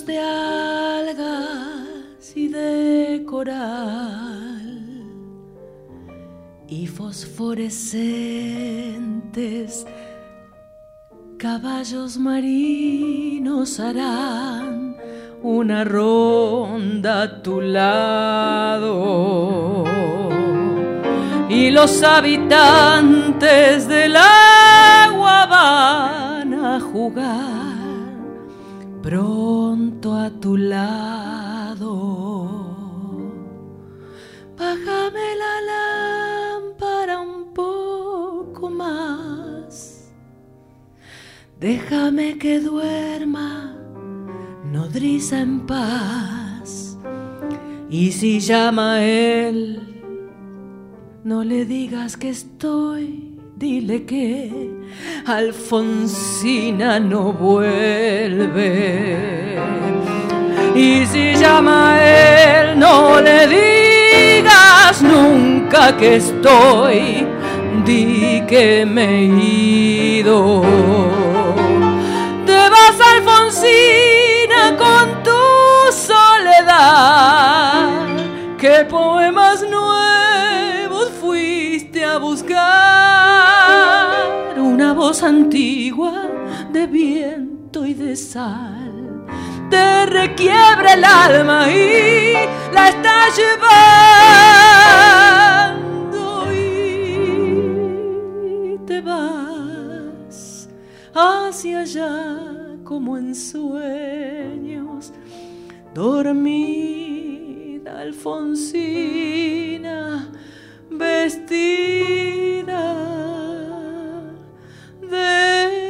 Speaker 1: de algas y de coral y fosforescentes caballos marinos harán una ronda a tu lado. Y los habitantes del agua tu lado. Bájame la lámpara un poco más. Déjame que duerma
Speaker 3: nodriza en paz. Y si llama él, no le digas que estoy, dile que Alfonsina no vuelve. Y si llama a él, no le digas nunca que estoy, di que me he ido. Te vas, Alfonsina, con tu soledad. ¿Qué poemas nuevos fuiste a buscar? Una voz antigua de viento y de sal te requiebra el alma y la está llevando y te vas hacia allá como en sueños dormida Alfonsina vestida de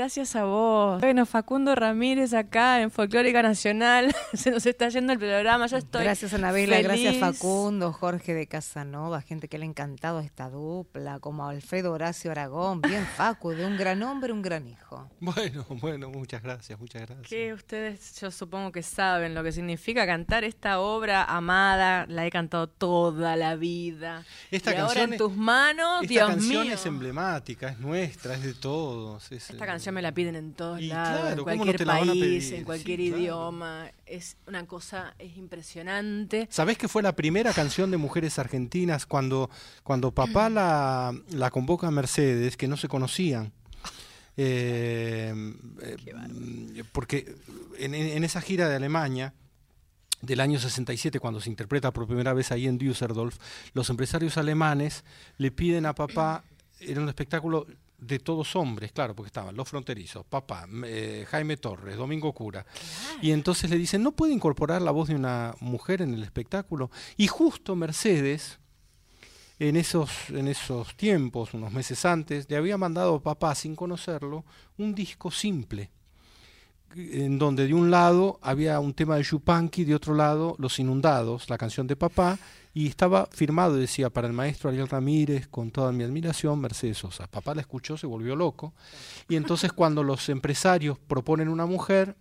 Speaker 4: Gracias
Speaker 1: a vos. Bueno, Facundo Ramírez acá en Folclórica Nacional. Se nos está yendo el programa. Yo estoy.
Speaker 5: Gracias Anabela, gracias. Facundo, Jorge de Casanova, gente que le ha encantado esta dupla, como Alfredo Horacio Aragón, bien Facu, de un gran hombre, un gran hijo.
Speaker 4: Bueno, bueno, muchas gracias, muchas gracias.
Speaker 1: Que ustedes, yo supongo que saben lo que significa cantar esta obra amada. La he cantado toda la vida.
Speaker 4: Esta
Speaker 1: y ahora
Speaker 4: canción
Speaker 1: en
Speaker 4: es-
Speaker 1: tus manos,
Speaker 4: Esta
Speaker 1: Dios
Speaker 4: canción
Speaker 1: mío.
Speaker 4: es emblemática, es nuestra, es de todos. es,
Speaker 1: Esta
Speaker 4: eh,
Speaker 1: me la piden en todos
Speaker 4: Y
Speaker 1: lados,
Speaker 4: claro,
Speaker 1: en
Speaker 4: ¿cómo no
Speaker 1: cualquier país, en cualquier
Speaker 4: Sí, claro.
Speaker 1: idioma. Es una cosa, es impresionante.
Speaker 4: ¿Sabés que fue la primera canción de mujeres argentinas cuando, cuando papá la, la convoca a Mercedes, que no se conocían? Eh, eh, mm, porque en esa gira de Alemania del año 67, cuando se interpreta por primera vez ahí en Düsseldorf, los empresarios alemanes le piden a papá, era un espectáculo de todos hombres, claro, porque estaban los fronterizos, papá, eh, Jaime Torres, Domingo Cura, y entonces le dicen, ¿no puede incorporar la voz de una mujer en el espectáculo? Y justo Mercedes, en esos, en esos tiempos, unos meses antes, le había mandado a papá, sin conocerlo, un disco simple, en donde de un lado había un tema de Yupanqui, de otro lado Los Inundados, la canción de papá, y estaba firmado, decía, para el maestro Ariel Ramírez, con toda mi admiración, Mercedes Sosa. Papá la escuchó, se volvió loco, y entonces cuando los empresarios proponen una mujer,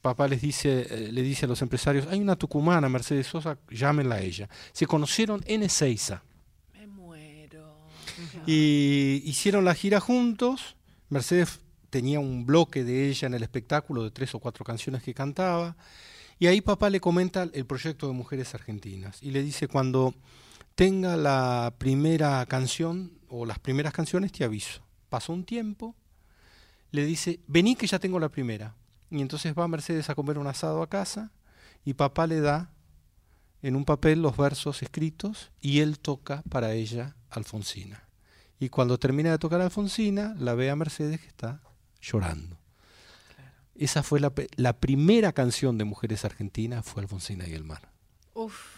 Speaker 4: papá les dice, eh, le dice a los empresarios, hay una tucumana, Mercedes Sosa, llámenla a ella. Se conocieron en Ezeiza.
Speaker 1: Me muero.
Speaker 4: Y hicieron la gira juntos. Mercedes tenía un bloque de ella en el espectáculo de tres o cuatro canciones que cantaba. Y ahí papá le comenta el proyecto de Mujeres Argentinas. Y le dice, cuando tenga la primera canción o las primeras canciones, te aviso. Pasó un tiempo, le dice, vení que ya tengo la primera. Y entonces va Mercedes a comer un asado a casa y papá le da en un papel los versos escritos y él toca para ella Alfonsina. Y cuando termina de tocar Alfonsina, la ve a Mercedes que está llorando. Esa fue la, la primera canción de Mujeres Argentinas, fue Alfonsina y el mar.
Speaker 1: Uf.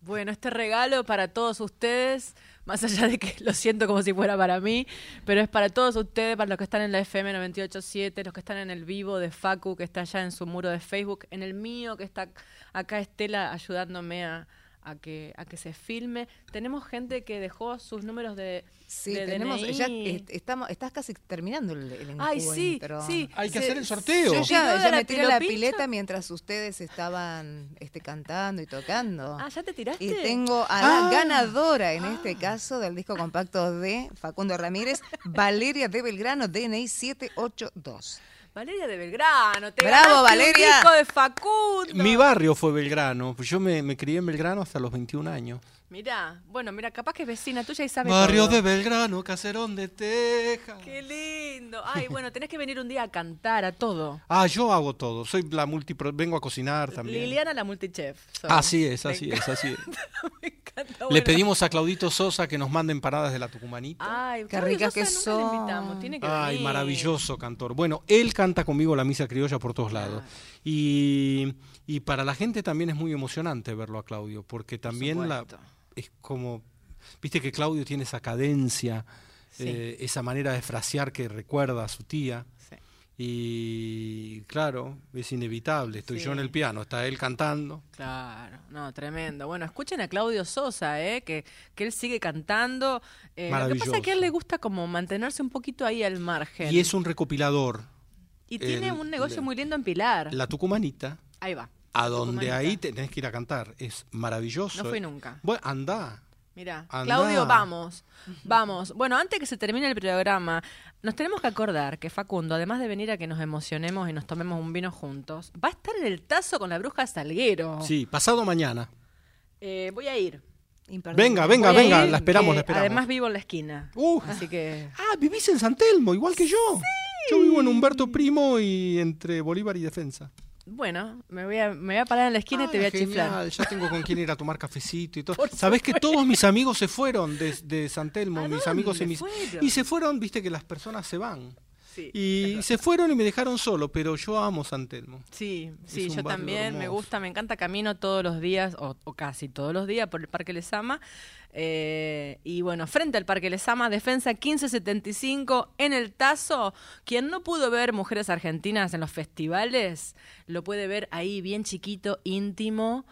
Speaker 1: Bueno, este regalo para todos ustedes, más allá de que lo siento como si fuera para mí, pero es para todos ustedes, para los que están en la FM 987, los que están en el vivo de Facu, que está allá en su muro de Facebook, en el mío, que está acá Estela ayudándome a, a que, a que se filme. Tenemos gente que dejó sus números de,
Speaker 5: Sí,
Speaker 1: de
Speaker 5: tenemos,
Speaker 1: DNI.
Speaker 5: ya est- estamos, estás casi terminando el, el
Speaker 1: Ay, sí,
Speaker 5: encuentro.
Speaker 1: sí.
Speaker 4: Hay que
Speaker 1: Se-
Speaker 4: hacer el sorteo.
Speaker 5: Yo
Speaker 1: ¿Se
Speaker 5: ya, me tiré la pileta mientras ustedes estaban este, cantando y tocando.
Speaker 1: Ah, ¿ya te tiraste?
Speaker 5: Y tengo a la
Speaker 4: Ah.
Speaker 5: ganadora en este caso del disco compacto de Facundo Ramírez, Valeria de Belgrano, DNI 782.
Speaker 1: Valeria de Belgrano, te
Speaker 5: Bravo,
Speaker 1: ganaste un
Speaker 5: Valeria.
Speaker 1: disco de Facundo.
Speaker 4: Mi barrio fue Belgrano. Yo me, me crié en Belgrano hasta los 21 años.
Speaker 1: Mirá, bueno, mira, capaz que es vecina tuya y sabe
Speaker 4: Barrio
Speaker 1: todo.
Speaker 4: de Belgrano, caserón de Teja.
Speaker 1: Qué lindo. Ay, bueno, tenés que venir un día a cantar a todo.
Speaker 4: Ah, yo hago todo. Soy la multipro... Vengo a cocinar también.
Speaker 1: Liliana la multichef. sos.
Speaker 4: Así es, así es, así es.
Speaker 1: Encanta.
Speaker 4: Le pedimos a Claudito Sosa que nos mande empanadas de la Tucumanita.
Speaker 1: Ay,
Speaker 5: Qué ricas que son.
Speaker 1: invitamos, tiene que
Speaker 4: Ay,
Speaker 1: venir.
Speaker 4: maravilloso cantor. Bueno, él canta conmigo la misa criolla por todos lados. Y, y para la gente también es muy emocionante verlo a Claudio, porque también la, es como, viste que Claudio tiene esa cadencia,
Speaker 1: Sí.
Speaker 4: eh, esa manera de frasear que recuerda a su tía. Y claro, es inevitable. Estoy
Speaker 1: Sí.
Speaker 4: yo en el piano, está él cantando.
Speaker 1: Claro, no, tremendo. Bueno, escuchen a Claudio Sosa, ¿eh? que, que él sigue cantando. Eh, lo que pasa es que a él le gusta como mantenerse un poquito ahí al margen.
Speaker 4: Y es un recopilador.
Speaker 1: Y tiene un negocio muy lindo en Pilar.
Speaker 4: La Tucumanita,
Speaker 1: Ahí va.
Speaker 4: a donde
Speaker 1: Tucumanita.
Speaker 4: ahí tenés que ir a cantar. Es maravilloso.
Speaker 1: No fui nunca.
Speaker 4: Bueno, anda.
Speaker 1: Mira,
Speaker 4: Andá.
Speaker 1: Claudio, vamos, vamos. Bueno, antes que se termine el programa, nos tenemos que acordar que Facundo, además de venir a que nos emocionemos y nos tomemos un vino juntos, va a estar en el tazo con la bruja Salguero.
Speaker 4: Sí, pasado mañana.
Speaker 1: Eh, voy a ir.
Speaker 5: Imperdible.
Speaker 4: Venga, venga,
Speaker 1: Voy a
Speaker 4: venga,
Speaker 1: ir,
Speaker 4: la esperamos,
Speaker 1: que
Speaker 4: la esperamos.
Speaker 1: Además vivo en la esquina.
Speaker 4: Uh.
Speaker 1: Así que
Speaker 4: Ah, vivís en San Telmo, igual que yo. Yo vivo en Humberto Primo y entre Bolívar y Defensa.
Speaker 1: Bueno, me voy a, me voy a parar en la esquina y te voy a
Speaker 4: Ah, genial,
Speaker 1: chiflar.
Speaker 4: Ya tengo con quién ir a tomar cafecito y todo. Sabés que todos mis amigos se fueron de, de San Telmo,
Speaker 1: ¿A
Speaker 4: mis amigos y mis.
Speaker 1: fueron?
Speaker 4: Y se fueron, viste que las personas se van.
Speaker 1: Sí,
Speaker 4: Y se fueron y me dejaron solo, pero yo amo San Telmo.
Speaker 1: sí, sí, yo también me gusta, me encanta, camino todos los días, o, o casi todos los días, por el Parque Lesama. Eh, y bueno, frente al Parque Lesama, Defensa 1575 en el Tazo. Quien no pudo ver Mujeres Argentinas en los festivales, lo puede ver ahí bien chiquito, íntimo.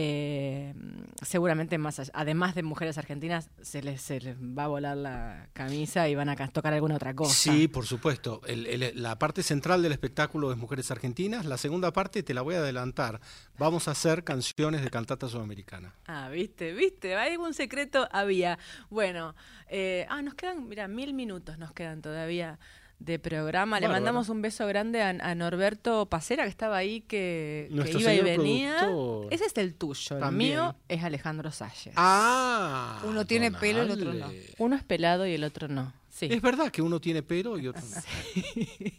Speaker 1: Eh, seguramente más allá- además de mujeres argentinas se les, se les va a volar la camisa y van a ca- tocar alguna otra cosa.
Speaker 4: Sí, por supuesto. El- el- la parte central del espectáculo es Mujeres Argentinas. La segunda parte te la voy a adelantar. Vamos a hacer canciones de cantata sudamericana.
Speaker 1: Ah, viste, viste, algún secreto había. Bueno, eh, ah, nos quedan, mira, mil minutos nos quedan todavía de programa. Le mandamos un beso grande a, a Norberto Pacera, que estaba ahí, que, iba y venía.
Speaker 4: productor.
Speaker 1: Ese es el tuyo, el
Speaker 4: También.
Speaker 1: mío es Alejandro Salles.
Speaker 4: Ah.
Speaker 5: Uno tiene pelo y el otro no.
Speaker 1: Uno es pelado y el otro no. Sí.
Speaker 4: Es verdad que uno tiene pelo y otro no.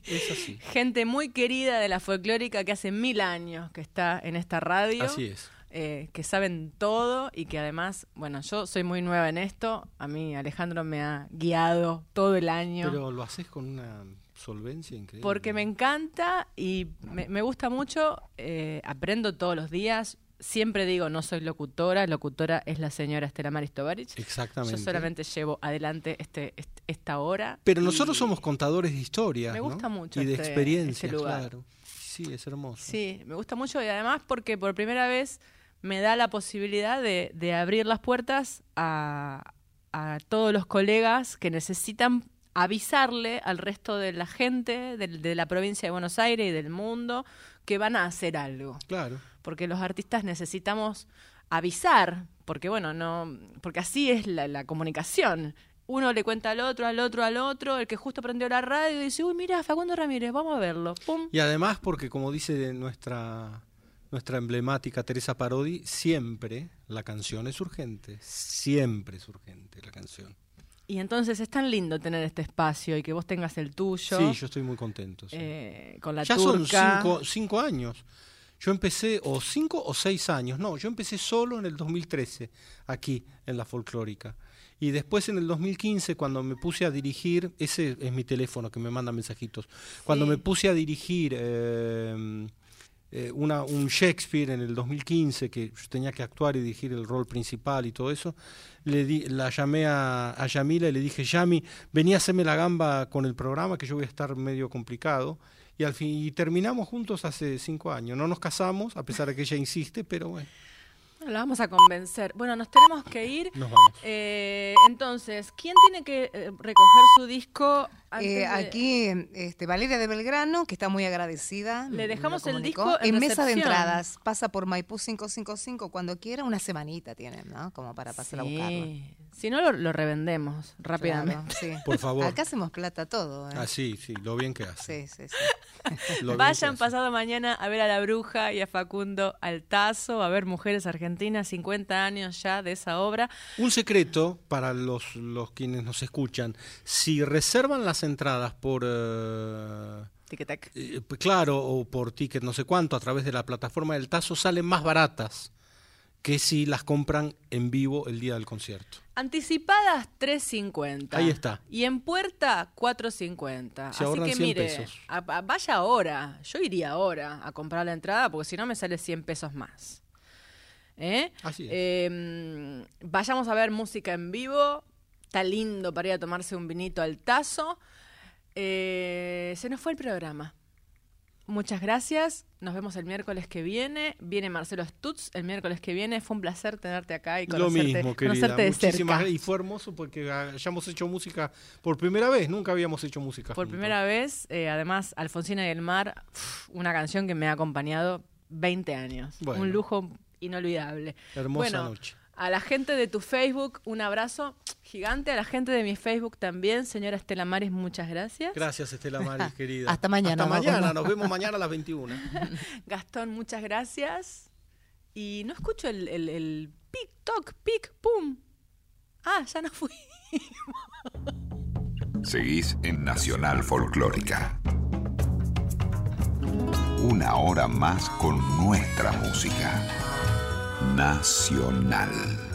Speaker 4: Es así.
Speaker 1: Gente muy querida de la folclórica que hace mil años que está en esta radio.
Speaker 4: Así es.
Speaker 1: Eh, que saben todo y que además, bueno, yo soy muy nueva en esto. A mí Alejandro me ha guiado todo el año.
Speaker 4: Pero lo haces con una solvencia increíble.
Speaker 1: porque me encanta y me, me gusta mucho, eh, aprendo todos los días. Siempre digo, no soy locutora, locutora es la señora Estela Maris Tovarich.
Speaker 4: Exactamente.
Speaker 1: Yo solamente llevo adelante este, este- esta hora.
Speaker 4: Pero nosotros somos contadores de historias.
Speaker 1: Me
Speaker 4: ¿no?
Speaker 1: gusta mucho
Speaker 4: Y de
Speaker 1: este-
Speaker 4: experiencias,
Speaker 1: este lugar.
Speaker 4: claro. Sí, es hermoso.
Speaker 1: Sí, me gusta mucho y además porque por primera vez me da la posibilidad de, de abrir las puertas a, a todos los colegas que necesitan avisarle al resto de la gente de, la provincia de Buenos Aires y del mundo que van a hacer algo.
Speaker 4: Claro.
Speaker 1: Porque los artistas necesitamos avisar, porque bueno, no, porque así es la, la comunicación. Uno le cuenta al otro, al otro, al otro, el que justo prendió la radio y dice, uy, mira, Facundo Ramírez, vamos a verlo. Pum.
Speaker 4: Y además porque, como dice nuestra, nuestra emblemática Teresa Parodi, siempre la canción es urgente. Siempre es urgente la canción.
Speaker 1: Y entonces es tan lindo tener este espacio y que vos tengas el tuyo.
Speaker 4: Sí, yo estoy muy contento. sí.
Speaker 1: eh, con la
Speaker 4: ya son cinco, cinco años. Yo empecé, o cinco o seis años, no, yo empecé solo en el 2013, aquí, en la folclórica. Y después en el 2015, cuando me puse a dirigir, ese es mi teléfono que me manda mensajitos, cuando
Speaker 1: Sí.
Speaker 4: me puse a dirigir eh, eh, un Shakespeare en el 2015, que tenía que actuar y dirigir el rol principal y todo eso, le di, la llamé a, a Yamila y le dije, Yami, vení a hacerme la gamba con el programa, que yo voy a estar medio complicado. Y al fin y terminamos juntos hace cinco años. No nos casamos, a pesar de que ella insiste, pero bueno,
Speaker 1: La vamos a convencer. Bueno, nos tenemos que ir.
Speaker 4: nos vamos.
Speaker 1: Eh, entonces, ¿quién tiene que eh, recoger su disco? antes
Speaker 5: Eh,
Speaker 1: de-
Speaker 5: aquí este, Valeria de Belgrano, que está muy agradecida.
Speaker 1: Le dejamos el disco en
Speaker 5: mesa de entradas. Pasa por Maipú 555 cuando quiera. Una semanita tienen, ¿no? Como para pasar a buscarlo.
Speaker 1: Si no, lo, lo revendemos rápidamente.
Speaker 5: Claro, sí.
Speaker 4: Por favor.
Speaker 5: Acá hacemos plata todo. ¿eh?
Speaker 4: Ah, sí, sí, lo bien que hace.
Speaker 5: Sí, sí, sí.
Speaker 1: Vayan
Speaker 4: hace.
Speaker 1: pasado mañana a ver a la bruja y a Facundo Altazo, a ver Mujeres Argentinas, 50 años ya de esa obra.
Speaker 4: Un secreto para los, los quienes nos escuchan. Si reservan las entradas por... eh,
Speaker 1: Tic-tac.
Speaker 4: eh, pues claro, o por ticket no sé cuánto, a través de la plataforma del Tazo, salen más baratas que si las compran en vivo el día del concierto.
Speaker 1: Anticipadas 3.50.
Speaker 4: Ahí está.
Speaker 1: Y en puerta 4.50.
Speaker 4: Se
Speaker 1: Así
Speaker 4: ahorran
Speaker 1: que
Speaker 4: 100
Speaker 1: mire,
Speaker 4: pesos.
Speaker 1: a- a- vaya ahora. Yo iría ahora a comprar la entrada porque si no me sale 100 pesos más. ¿Eh?
Speaker 4: Así es.
Speaker 1: Eh, vayamos a ver música en vivo. Está lindo para ir a tomarse un vinito al tazo. Eh, se nos fue el programa. Muchas gracias. Nos vemos el miércoles que viene. Viene Marcelo Stutz el miércoles que viene. Fue un placer tenerte acá y
Speaker 4: Lo
Speaker 1: conocerte,
Speaker 4: mismo, querida.
Speaker 1: conocerte de
Speaker 4: Muchísimas
Speaker 1: cerca.
Speaker 4: Y fue hermoso porque hayamos hecho música por primera vez. Nunca habíamos hecho música.
Speaker 1: Por
Speaker 4: juntos.
Speaker 1: primera vez, eh, además, Alfonsina y el Mar, una canción que me ha acompañado 20 años.
Speaker 4: Bueno.
Speaker 1: Un lujo inolvidable.
Speaker 4: Hermosa
Speaker 1: bueno,
Speaker 4: noche.
Speaker 1: A la gente de tu Facebook, un abrazo gigante. A la gente de mi Facebook también. Señora Estela Maris, muchas gracias.
Speaker 4: Gracias, Estela Maris, querida.
Speaker 5: Hasta mañana,
Speaker 4: Hasta mañana. Nos vemos mañana a las 21.
Speaker 1: Gastón, muchas gracias. Y no escucho el, el, el pic, toc, pic, pum. Ah, ya no fui.
Speaker 6: Seguís en Nacional Folclórica. Una hora más con nuestra música. Nacional.